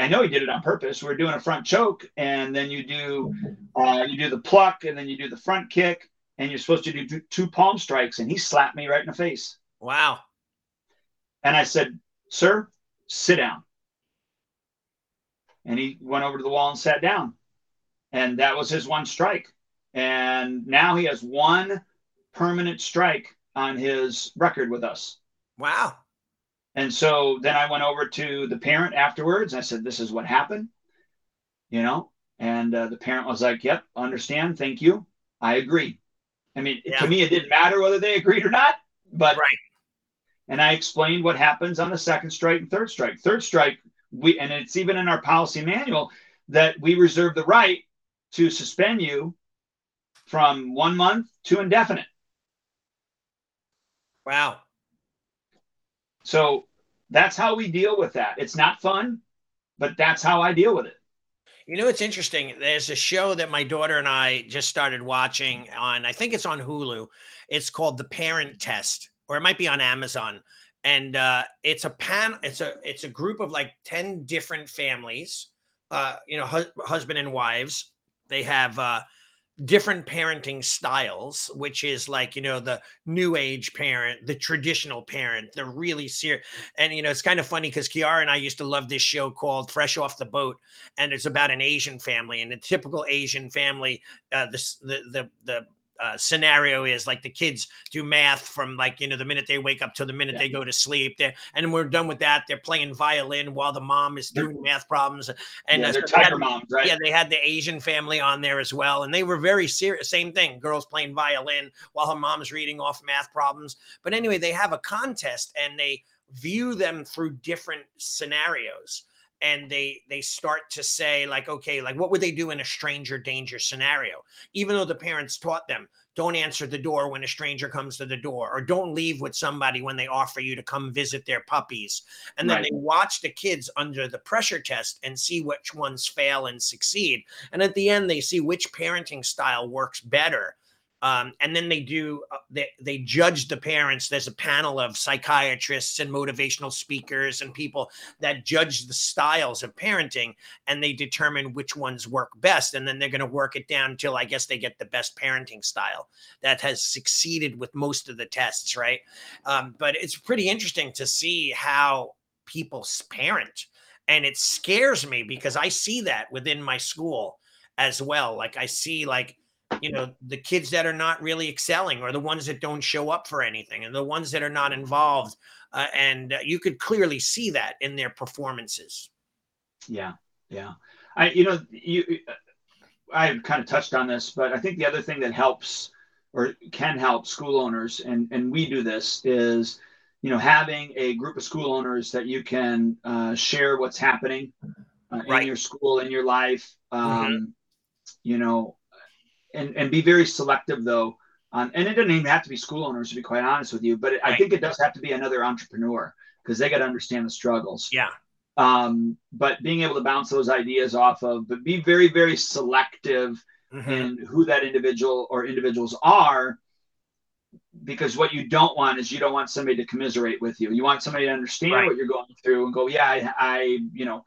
I know he did it on purpose. We're doing a front choke, and then you do uh, you do the pluck, and then you do the front kick, and you're supposed to do two palm strikes, and he slapped me right in the face. Wow. And I said, "Sir, sit down." And he went over to the wall and sat down, and that was his one strike. And now he has one permanent strike on his record with us. Wow. And so then I went over to the parent afterwards. I said, This is what happened, you know? And uh, the parent was like, Yep, understand. Thank you. I agree. I mean, yeah. to me, it didn't matter whether they agreed or not, but. Right. And I explained what happens on the second strike and third strike. Third strike, we, and it's even in our policy manual that we reserve the right to suspend you from one month to indefinite. Wow. So that's how we deal with that. It's not fun, but that's how I deal with it. You know, it's interesting. There's a show that my daughter and I just started watching on, I think it's on Hulu. It's called The Parent Test, or it might be on Amazon. And uh, it's a pan, it's a it's a group of like 10 different families, uh, you know, hu- husband and wives. They have uh different parenting styles, which is like, you know, the new age parent, the traditional parent, the really serious. And, you know, it's kind of funny because Kiara and I used to love this show called Fresh Off the Boat. And it's about an Asian family and a typical Asian family. Uh, the, the, the, the uh, scenario is like the kids do math from like you know the minute they wake up to the minute yeah. they go to sleep there and we're done with that they're playing violin while the mom is doing math problems and yeah, they're had, moms, right? yeah they had the asian family on there as well and they were very serious same thing girls playing violin while her mom's reading off math problems but anyway they have a contest and they view them through different scenarios and they they start to say like okay like what would they do in a stranger danger scenario? Even though the parents taught them don't answer the door when a stranger comes to the door or don't leave with somebody when they offer you to come visit their puppies. And then right. they watch the kids under the pressure test and see which ones fail and succeed. And at the end they see which parenting style works better um, and then they do uh, they, they judge the parents. There's a panel of psychiatrists and motivational speakers and people that judge the styles of parenting and they determine which ones work best and then they're going to work it down until i guess they get the best parenting style that has succeeded with most of the tests right? Um, but it's pretty interesting to see how people parent and it scares me because i see that within my school as well. Like i see like you know the kids that are not really excelling or the ones that don't show up for anything and the ones that are not involved uh, and uh, you could clearly see that in their performances yeah yeah i you know you i kind of touched on this but i think the other thing that helps or can help school owners and and we do this is you know having a group of school owners that you can uh, share what's happening uh, right. in your school in your life mm-hmm. um, mm-hmm. you know and and be very selective though. Um, and it doesn't even have to be school owners to be quite honest with you, but it, right. I think it does have to be another entrepreneur because they got to understand the struggles. Yeah. Um, but being able to bounce those ideas off of, but be very very selective mm-hmm. in who that individual or individuals are because what you don't want is you don't want somebody to commiserate with you. You want somebody to understand right. what you're going through and go, yeah, I, I, you know,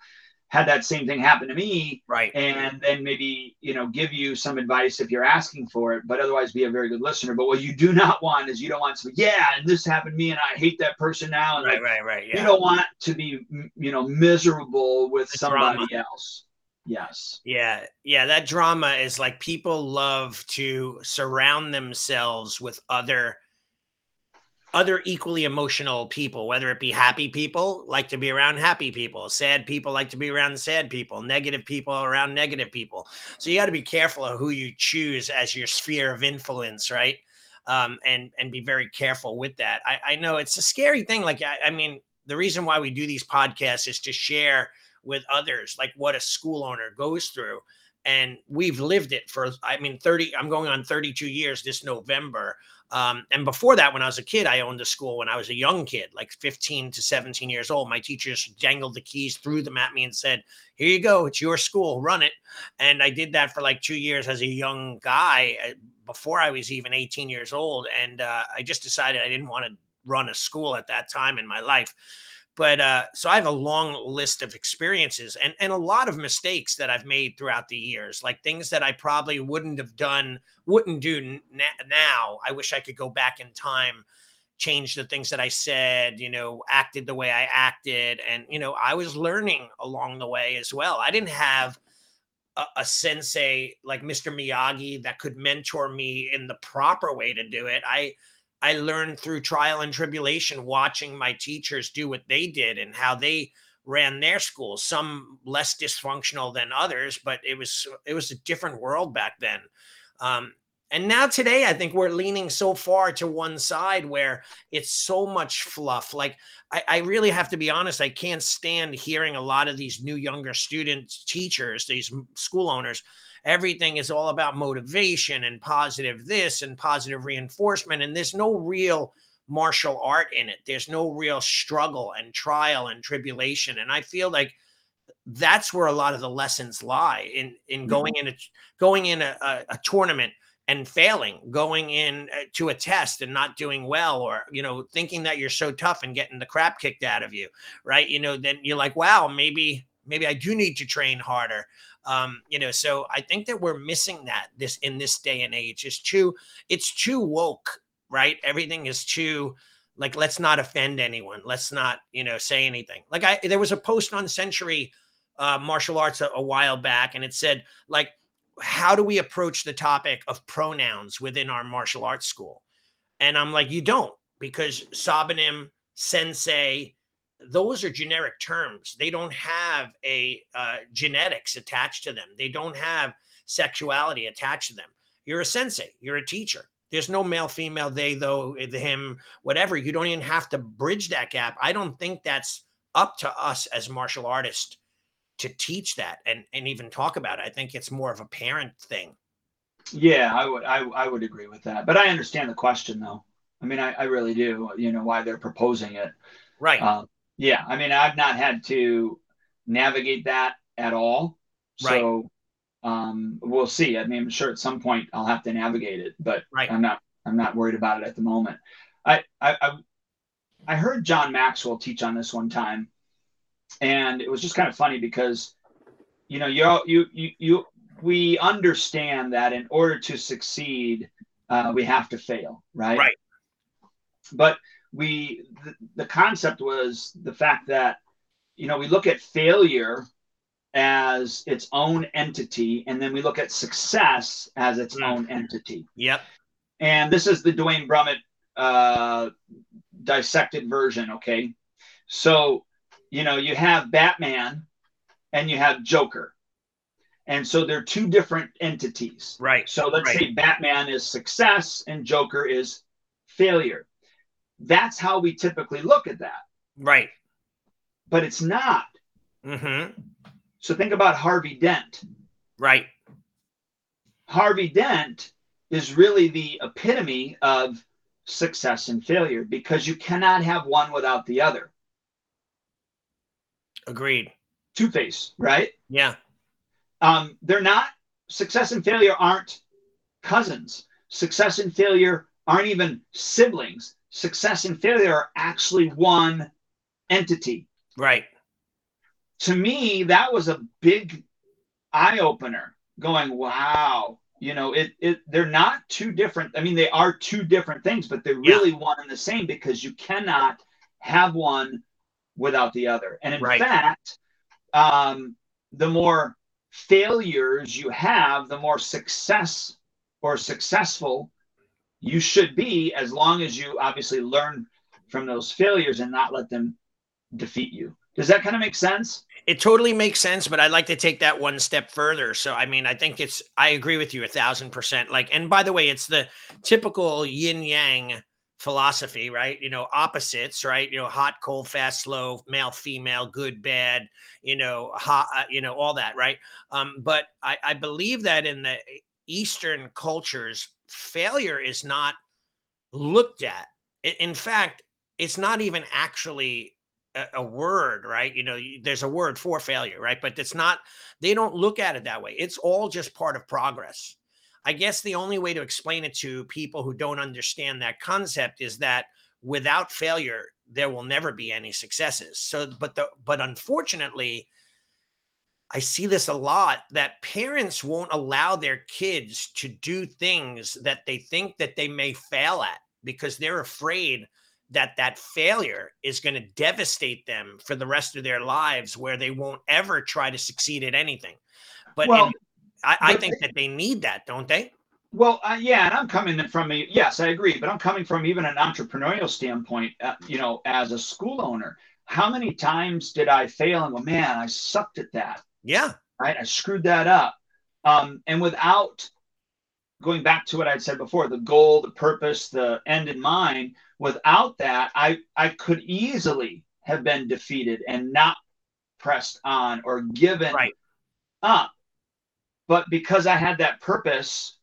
had that same thing happen to me right. and then maybe you know give you some advice if you're asking for it but otherwise be a very good listener. But what you do not want is you don't want to yeah and this happened to me and i hate that person now. And right like, right right yeah. you don't want to be you know miserable with the somebody drama. else. Yes. Yeah yeah that drama is like people love to surround themselves with other other equally emotional people, whether it be happy people like to be around happy people, sad people like to be around sad people, negative people around negative people. So you got to be careful of who you choose as your sphere of influence, right? Um, and and be very careful with that. I, I know it's a scary thing. Like I, I mean, the reason why we do these podcasts is to share with others like what a school owner goes through and we've lived it for i mean 30 i'm going on 32 years this november um, and before that, when I was a kid, I owned a school when I was a young kid, like 15 to 17 years old. My teachers dangled the keys, threw them at me, and said, Here you go. It's your school. Run it. And I did that for like two years as a young guy uh, before I was even 18 years old. And uh, I just decided I didn't want to run a school at that time in my life. But uh, so I have a long list of experiences and, and a lot of mistakes that I've made throughout the years, like things that I probably wouldn't have done, wouldn't do now. I wish I could go back in time, change the things that I said, you know, acted the way I acted. And, you know, I was learning along the way as well. I didn't have a, a sensei like Mr. Miyagi that could mentor me in the proper way to do it. I, I learned through trial and tribulation, watching my teachers do what they did and how they ran their schools. Some less dysfunctional than others, but it was it was a different world back then. Um, and now today, I think we're leaning so far to one side where it's so much fluff. Like I, I really have to be honest, I can't stand hearing a lot of these new younger students, teachers, these school owners everything is all about motivation and positive this and positive reinforcement. And there's no real martial art in it. There's no real struggle and trial and tribulation. And I feel like that's where a lot of the lessons lie in in mm-hmm. going in a going in a, a, a tournament and failing going in uh, to a test and not doing well or you know thinking that you're so tough and getting the crap kicked out of you right you know then you're like wow maybe maybe i do need to train harder um, you know, so I think that we're missing that this in this day and age. It's too, it's too woke, right? Everything is too like let's not offend anyone. Let's not, you know, say anything. Like I there was a post on Century uh, martial arts a, a while back, and it said like, how do we approach the topic of pronouns within our martial arts school? And I'm like, you don't, because Sabumnim, sensei, those are generic terms. They don't have a uh, genetics attached to them. They don't have sexuality attached to them. You're a sensei. You're a teacher. There's no male, female, they, though, eh, him, whatever. You don't even have to bridge that gap. I don't think that's up to us as martial artists to teach that and, and even talk about it. I think it's more of a parent thing. Yeah, I would I, I would agree with that. But I understand the question though. I mean, I, I really do. You know why they're proposing it, right? Uh, yeah, I mean, I've not had to navigate that at all. Right. So um, we'll see. I mean, I'm sure at some point I'll have to navigate it, but right. I'm not. I'm not worried about it at the moment. I, I I I heard John Maxwell teach on this one time, and it was just kind of funny because, you know, you you you you we understand that in order to succeed, uh, we have to fail, right? Right. But we the, the concept was the fact that you know we look at failure as its own entity and then we look at success as its mm. own entity. Yep. And this is the Duane Brumitt uh, dissected version okay? So you know you have batman and you have joker. And so they're two different entities. Right so let's right. say batman is success and joker is failure that's how we typically look at that. Right. But it's not. Mm-hmm. So think about Harvey Dent. Right. Harvey Dent is really the epitome of success and failure because you cannot have one without the other. Agreed. Two Face, right? Yeah. Um, they're not, success and failure aren't cousins. Success and failure aren't even siblings success and failure are actually one entity. Right. To me, that was a big eye opener going, wow, you know, it, it they're not two different. I mean, they are two different things, but they're really yeah. one and the same because you cannot have one without the other. And in right. fact, um, the more failures you have, the more success or successful you should be as long as you obviously learn from those failures and not let them defeat you. Does that kind of make sense? It totally makes sense, but I'd like to take that one step further. So, I mean, I think it's, I agree with you a thousand percent. Like, and by the way, it's the typical yin yang philosophy, right? You know, opposites, right? You know, hot, cold, fast, slow, male, female, good, bad, you know, hot, uh, you know, all that, right? Um, but I, I believe that in the Eastern cultures, failure is not looked at. In fact, it's not even actually a, a, word, right? You know, there's a word for failure, right? But it's not, they don't look at it that way. It's all just part of progress. I guess the only way to explain it to people who don't understand that concept is that without failure, there will never be any successes. So, but the but unfortunately, I see this a lot that parents won't allow their kids to do things that they think that they may fail at because they're afraid that that failure is going to devastate them for the rest of their lives where they won't ever try to succeed at anything. But well, I, I think that they need that, don't they? Well, uh, yeah, and I'm coming from a yes, I agree, but I'm coming from even an entrepreneurial standpoint. Uh, you know, as a school owner, how many times did I fail and go, man, I sucked at that. Yeah, right. I screwed that up, um, and without going back to what I'd said before, the goal, the purpose, the end in mind. Without that, I I could easily have been defeated and not pressed on or given right. up. But because I had that purpose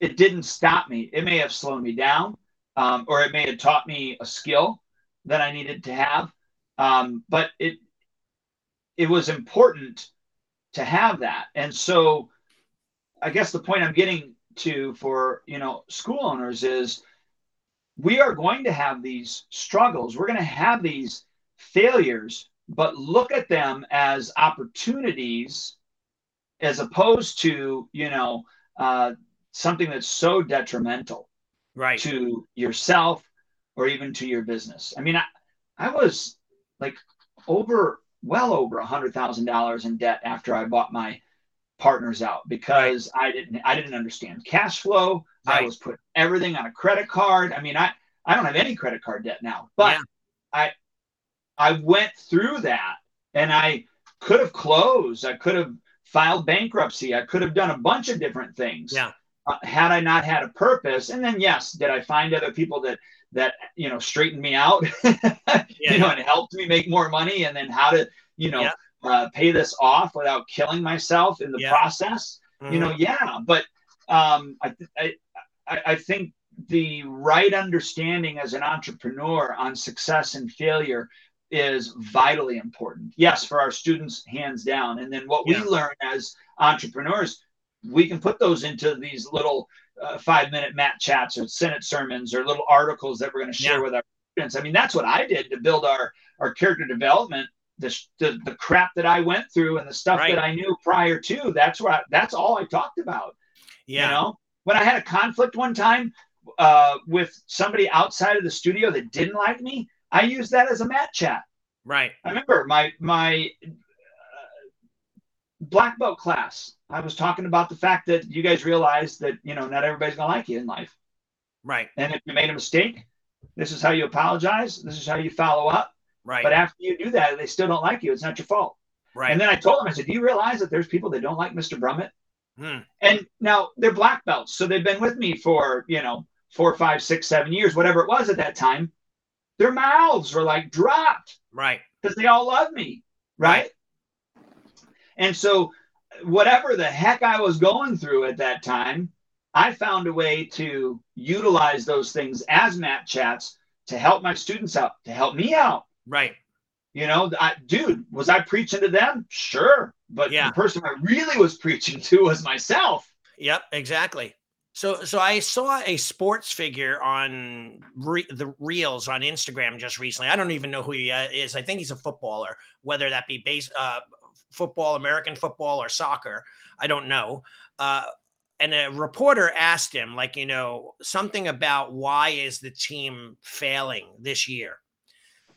it didn't stop me. It may have slowed me down, um, or it may have taught me a skill that I needed to have. Um, but it it was important to have that. And so, I guess the point I'm getting to for you know school owners is we are going to have these struggles. We're going to have these failures, but look at them as opportunities as opposed to you know uh, something that's so detrimental right to yourself or even to your business i mean i, I was like over well over a hundred thousand dollars in debt after i bought my partners out because i didn't i didn't understand cash flow. Right. i was put everything on a credit card. I mean i i don't have any credit card debt now but yeah. i i went through that and i could have closed. I could have filed bankruptcy. I could have done a bunch of different things yeah. uh, had I not had a purpose, and then yes, did I find other people that that you know straightened me out, yeah, you know, and helped me make more money, and then how to you know yeah. uh, pay this off without killing myself in the process. Mm-hmm. You know, mm-hmm. yeah, but um, I, I I think the right understanding as an entrepreneur on success and failure is vitally important. Yes, for our students, hands down. And then what we learn as entrepreneurs, we can put those into these little uh, five minute mat chats or sensei sermons or little articles that we're going to share yeah. with our students. I mean, that's what I did to build our, our character development. The, the, the crap that I went through and the stuff right. that I knew prior to, that's what, I, that's all I talked about. Yeah. You know, when I had a conflict one time uh, with somebody outside of the studio that didn't like me, I used that as a mat chat. Right. I remember my, my black belt class. I was talking about the fact that you guys realize that you know not everybody's gonna like you in life. Right. And if you made a mistake, this is how you apologize. This is how you follow up. Right. But after you do that, they still don't like you. It's not your fault. Right. And then I told them, I said, Do you realize that there's people that don't like Mr. Brumitt? Hmm. And now they're black belts. So they've been with me for, you know, four, five, six, seven years, whatever it was at that time. Their mouths were like dropped. Right. Because they all love me. Right? right. And so, whatever the heck I was going through at that time, I found a way to utilize those things as mat chats to help my students out, to help me out. Right. You know, I, dude, was I preaching to them? Sure. But yeah. the person I really was preaching to was myself. Yep, exactly. So, so I saw a sports figure on re- the reels on Instagram just recently. I don't even know who he uh, is. I think he's a footballer, whether that be base, uh, football, American football, or soccer. I don't know. Uh, and a reporter asked him, like, you know, something about why is the team failing this year?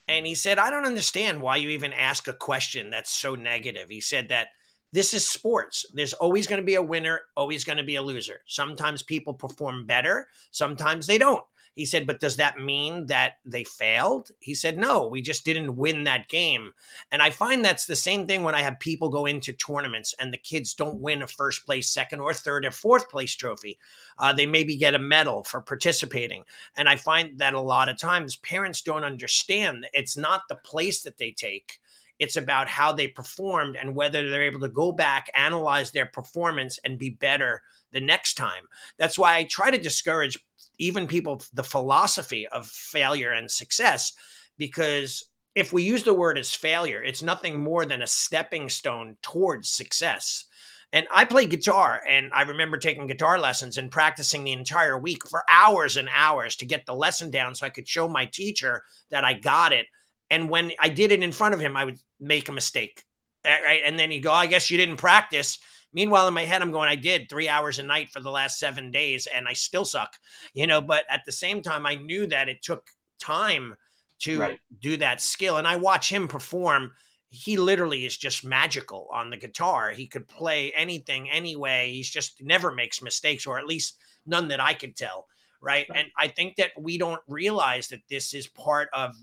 And he said, I don't understand why you even ask a question that's so negative. He said that this is sports. There's always going to be a winner, always going to be a loser. Sometimes people perform better, sometimes they don't. He said, but does that mean that they failed? He said, no, we just didn't win that game. And I find that's the same thing when I have people go into tournaments and the kids don't win a first place, second, or third, or fourth place trophy. Uh, they maybe get a medal for participating. And I find that a lot of times parents don't understand it's not the place that they take. It's about how they performed and whether they're able to go back, analyze their performance, and be better the next time. That's why I try to discourage even people the philosophy of failure and success because if we use the word as failure it's nothing more than a stepping stone towards success And I play guitar, and I remember taking guitar lessons and practicing the entire week for hours and hours to get the lesson down so I could show my teacher that I got it. And when I did it in front of him, I would make a mistake. Right. And then he'd go, oh, I guess you didn't practice. Meanwhile, in my head, I'm going, I did three hours a night for the last seven days and I still suck, you know. But at the same time, I knew that it took time to right. do that skill. And I watch him perform. He literally is just magical on the guitar. He could play anything, anyway. He's just never makes mistakes, or at least none that I could tell. Right. right. And I think that we don't realize that this is part of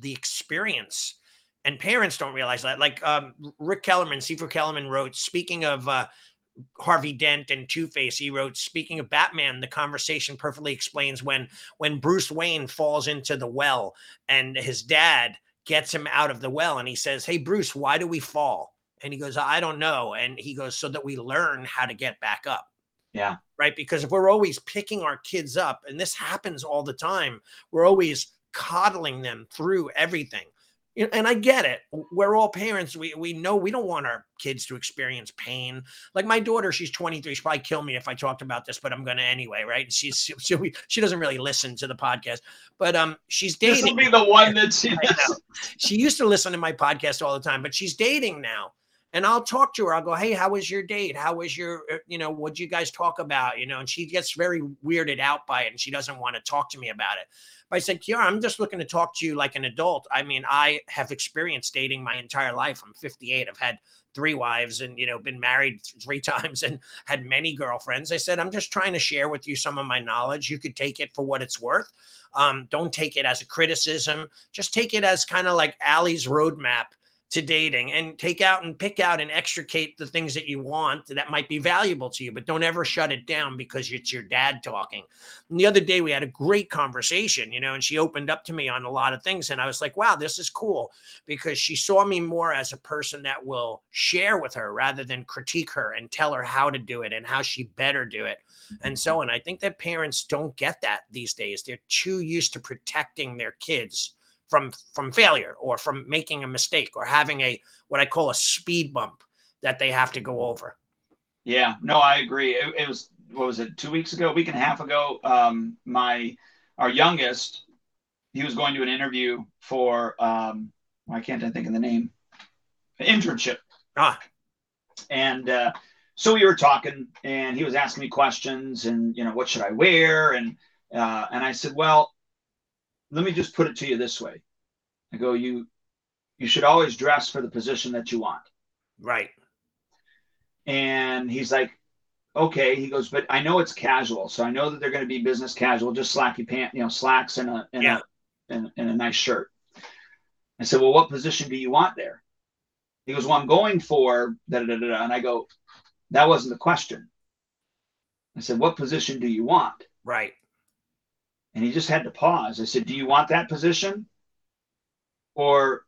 the experience and parents don't realize that. Like um, Rick Kellerman, Seafood Kellerman wrote, speaking of uh, Harvey Dent and Two Face, he wrote, speaking of Batman, the conversation perfectly explains when when Bruce Wayne falls into the well and his dad gets him out of the well and he says, Hey Bruce, why do we fall? And he goes, I don't know. And he goes, So that we learn how to get back up. Yeah. Right. Because if we're always picking our kids up, and this happens all the time, we're always coddling them through everything and I get it. We're all parents. We we know we don't want our kids to experience pain. Like my daughter, she's 23. She'd probably kill me if I talked about this, but I'm gonna anyway, right? She's she, she doesn't really listen to the podcast, but um, she's dating. This will be the one that she. she used to listen to my podcast all the time, but she's dating now. And I'll talk to her. I'll go, hey, how was your date? How was your, uh, you know, what'd you guys talk about? You know, and she gets very weirded out by it and she doesn't want to talk to me about it. But I said, Kiara, I'm just looking to talk to you like an adult. I mean, I have experienced dating my entire life. I'm 58. I've had three wives and, you know, been married three times and had many girlfriends. I said, I'm just trying to share with you some of my knowledge. You could take it for what it's worth. Um, don't take it as a criticism. Just take it as kind of like Allie's roadmap to dating and take out and pick out and extricate the things that you want that might be valuable to you, but don't ever shut it down because it's your dad talking. And the other day we had a great conversation, you know, and she opened up to me on a lot of things. And I was like, wow, this is cool because she saw me more as a person that will share with her rather than critique her and tell her how to do it and how she better do it and so mm-hmm. on. I think that parents don't get that these days. They're too used to protecting their kids from from failure or from making a mistake or having a what I call a speed bump that they have to go over. Yeah, no, I agree. It, it was what was it two weeks ago, a week and a half ago. Um, my our youngest, he was going to an interview for um, why can't I think of the name? Internship. Ah. And uh, so we were talking, and he was asking me questions, and you know, what should I wear? And uh, and I said, well, let me just put it to you this way. I go, you you should always dress for the position that you want. Right. And he's like, okay. He goes, but I know it's casual, so I know that they're going to be business casual, just slacky pant, you know, slacks and a and yeah. a and, and a nice shirt. I said, well, what position do you want there? He goes, well, I'm going for da da da da. And I go, that wasn't the question. I said, what position do you want? Right. And he just had to pause. I said, Do you want that position? Or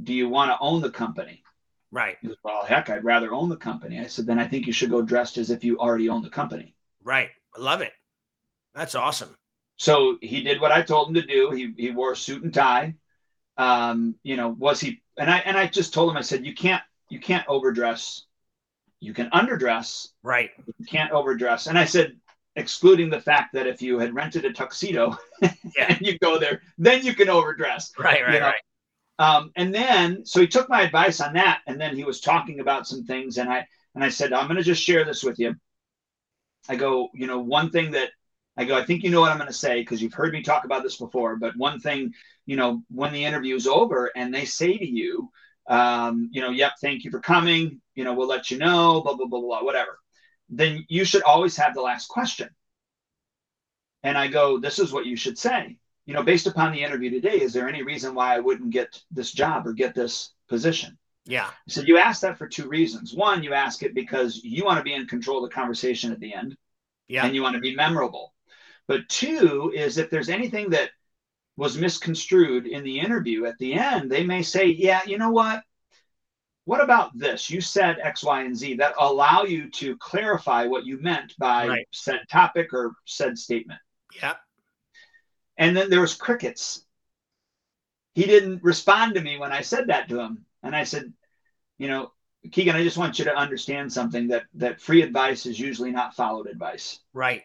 do you want to own the company? Right. He goes, Well, heck, I'd rather own the company. I said, Then I think you should go dressed as if you already own the company. Right. I love it. That's awesome. So he did what I told him to do. He, he wore a suit and tie. Um, you know, was he and I and I just told him, I said, you can't you can't overdress. You can underdress. Right. You can't overdress. And I said, excluding the fact that if you had rented a tuxedo yeah. and you go there, then you can overdress. Right, right, you know? right. Um, and then, so he took my advice on that, and then he was talking about some things, and I and I said, I'm going to just share this with you. I go, you know, one thing that I go, I think you know what I'm going to say because you've heard me talk about this before. But one thing, you know, when the interview is over and they say to you, um, you know, yep, thank you for coming. You know, we'll let you know, blah blah blah blah, whatever then you should always have the last question. And I go, this is what you should say. You know, based upon the interview today, is there any reason why I wouldn't get this job or get this position? Yeah. So you ask that for two reasons. One, you ask it because you want to be in control of the conversation at the end. Yeah. And you want to be memorable. But two is if there's anything that was misconstrued in the interview at the end, they may say, yeah, you know what? What about this? You said X, Y, and Z that allow you to clarify what you meant by right. said topic or said statement. Yeah. And then there was crickets. He didn't respond to me when I said that to him. And I said, you know, Keegan, I just want you to understand something that that free advice is usually not followed advice. Right.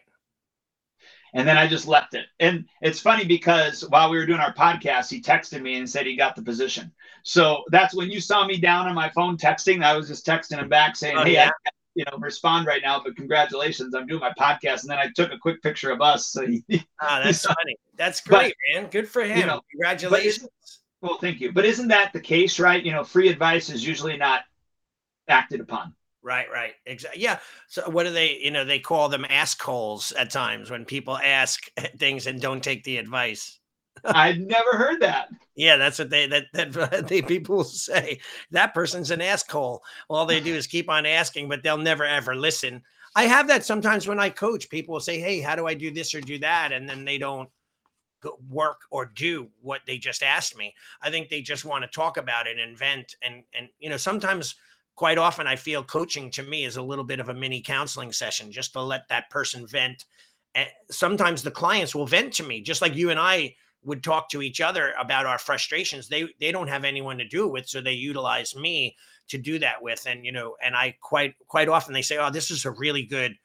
And then I just left it. And it's funny because while we were doing our podcast, he texted me and said he got the position. So that's when you saw me down on my phone texting. I was just texting him back saying, oh, "Hey, yeah. I, you know, respond right now, but congratulations, I'm doing my podcast." And then I took a quick picture of us. So he, ah, that's funny. That's great, but, man. Good for him. You know, congratulations. Well, thank you. But isn't that the case, right? You know, free advice is usually not acted upon. Right, right. Exactly. Yeah. So what do they, you know, they call them ask holes at times when people ask things and don't take the advice. I've never heard that. Yeah, that's what they that that they people say. That person's an asshole. All they do is keep on asking, but they'll never ever listen. I have that sometimes when I coach. People will say, "Hey, how do I do this or do that?" and then they don't work or do what they just asked me. I think they just want to talk about it and vent and and you know, sometimes quite often I feel coaching to me is a little bit of a mini counseling session just to let that person vent. And sometimes the clients will vent to me just like you and I would talk to each other about our frustrations they they don't have anyone to do it with so they utilize me to do that with and you know and i quite quite often they say oh this is a really good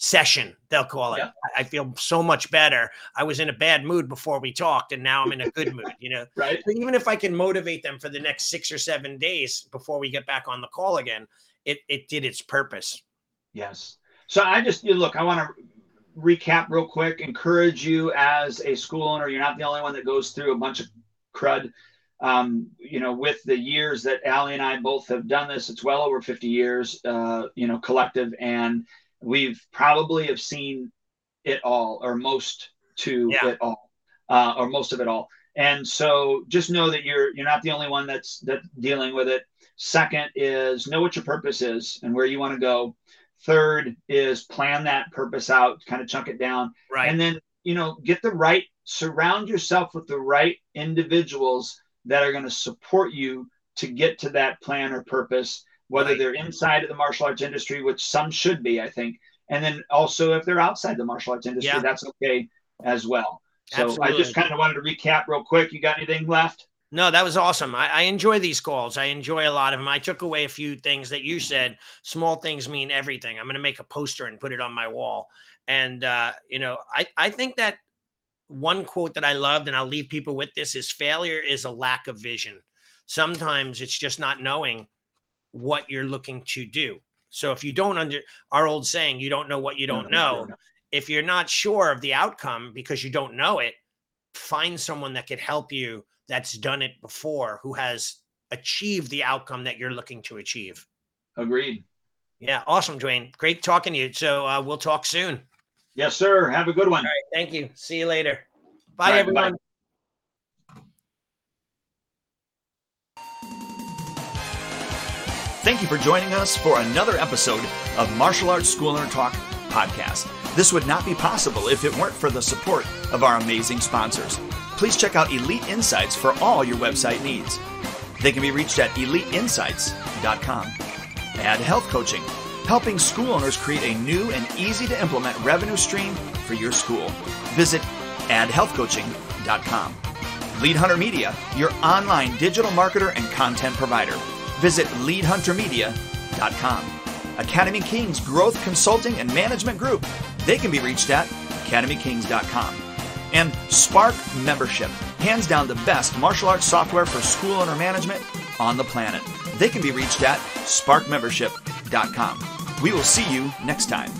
session they'll call it yeah. i feel so much better i was in a bad mood before we talked and now i'm in a good mood you know right so even if i can motivate them for the next six or seven days before we get back on the call again it it did its purpose yes so i just you look i want to recap real quick, encourage you as a school owner. You're not the only one that goes through a bunch of crud. Um, you know, with the years that Allie and I both have done this, it's well over 50 years, uh, you know, collective, and we've probably have seen it all or most to yeah. it all, uh, or most of it all. And so just know that you're you're not the only one that's that dealing with it. Second is know what your purpose is and where you want to go. Third is plan that purpose out, kind of chunk it down. Right. And then, you know, get the right, surround yourself with the right individuals that are going to support you to get to that plan or purpose, whether they're inside of the martial arts industry, which some should be, I think. And then also if they're outside the martial arts industry, yeah. that's okay as well. So Absolutely. I just kind of wanted to recap real quick. You got anything left? No, that was awesome. I, I, enjoy these calls. I enjoy a lot of them. I took away a few things that you said. Small things mean everything. I'm going to make a poster and put it on my wall. And, uh, you know, I, I think that one quote that I loved, and I'll leave people with this, is failure is a lack of vision. Sometimes it's just not knowing what you're looking to do. So if you don't under our old saying, you don't know what you don't know. If you're not sure of the outcome because you don't know it, find someone that could help you that's done it before who has achieved the outcome that you're looking to achieve. Agreed. Yeah, awesome, Duane. Great talking to you. So uh, we'll talk soon. Yes, sir. Have a good one. All right. Thank you. See you later. Bye, right, everyone. Bye. Thank you for joining us for another episode of Martial Arts School Owner Talk podcast. This would not be possible if it weren't for the support of our amazing sponsors please check out Elite Insights for all your website needs. They can be reached at eliteinsights.com. Add Health Coaching, helping school owners create a new and easy to implement revenue stream for your school. Visit addhealthcoaching.com. Lead Hunter Media, your online digital marketer and content provider. Visit leadhuntermedia.com. Academy Kings Growth Consulting and Management Group. They can be reached at academykings.com and Spark Membership, hands down the best martial arts software for school owner management on the planet. They can be reached at sparkmembership.com. We will see you next time.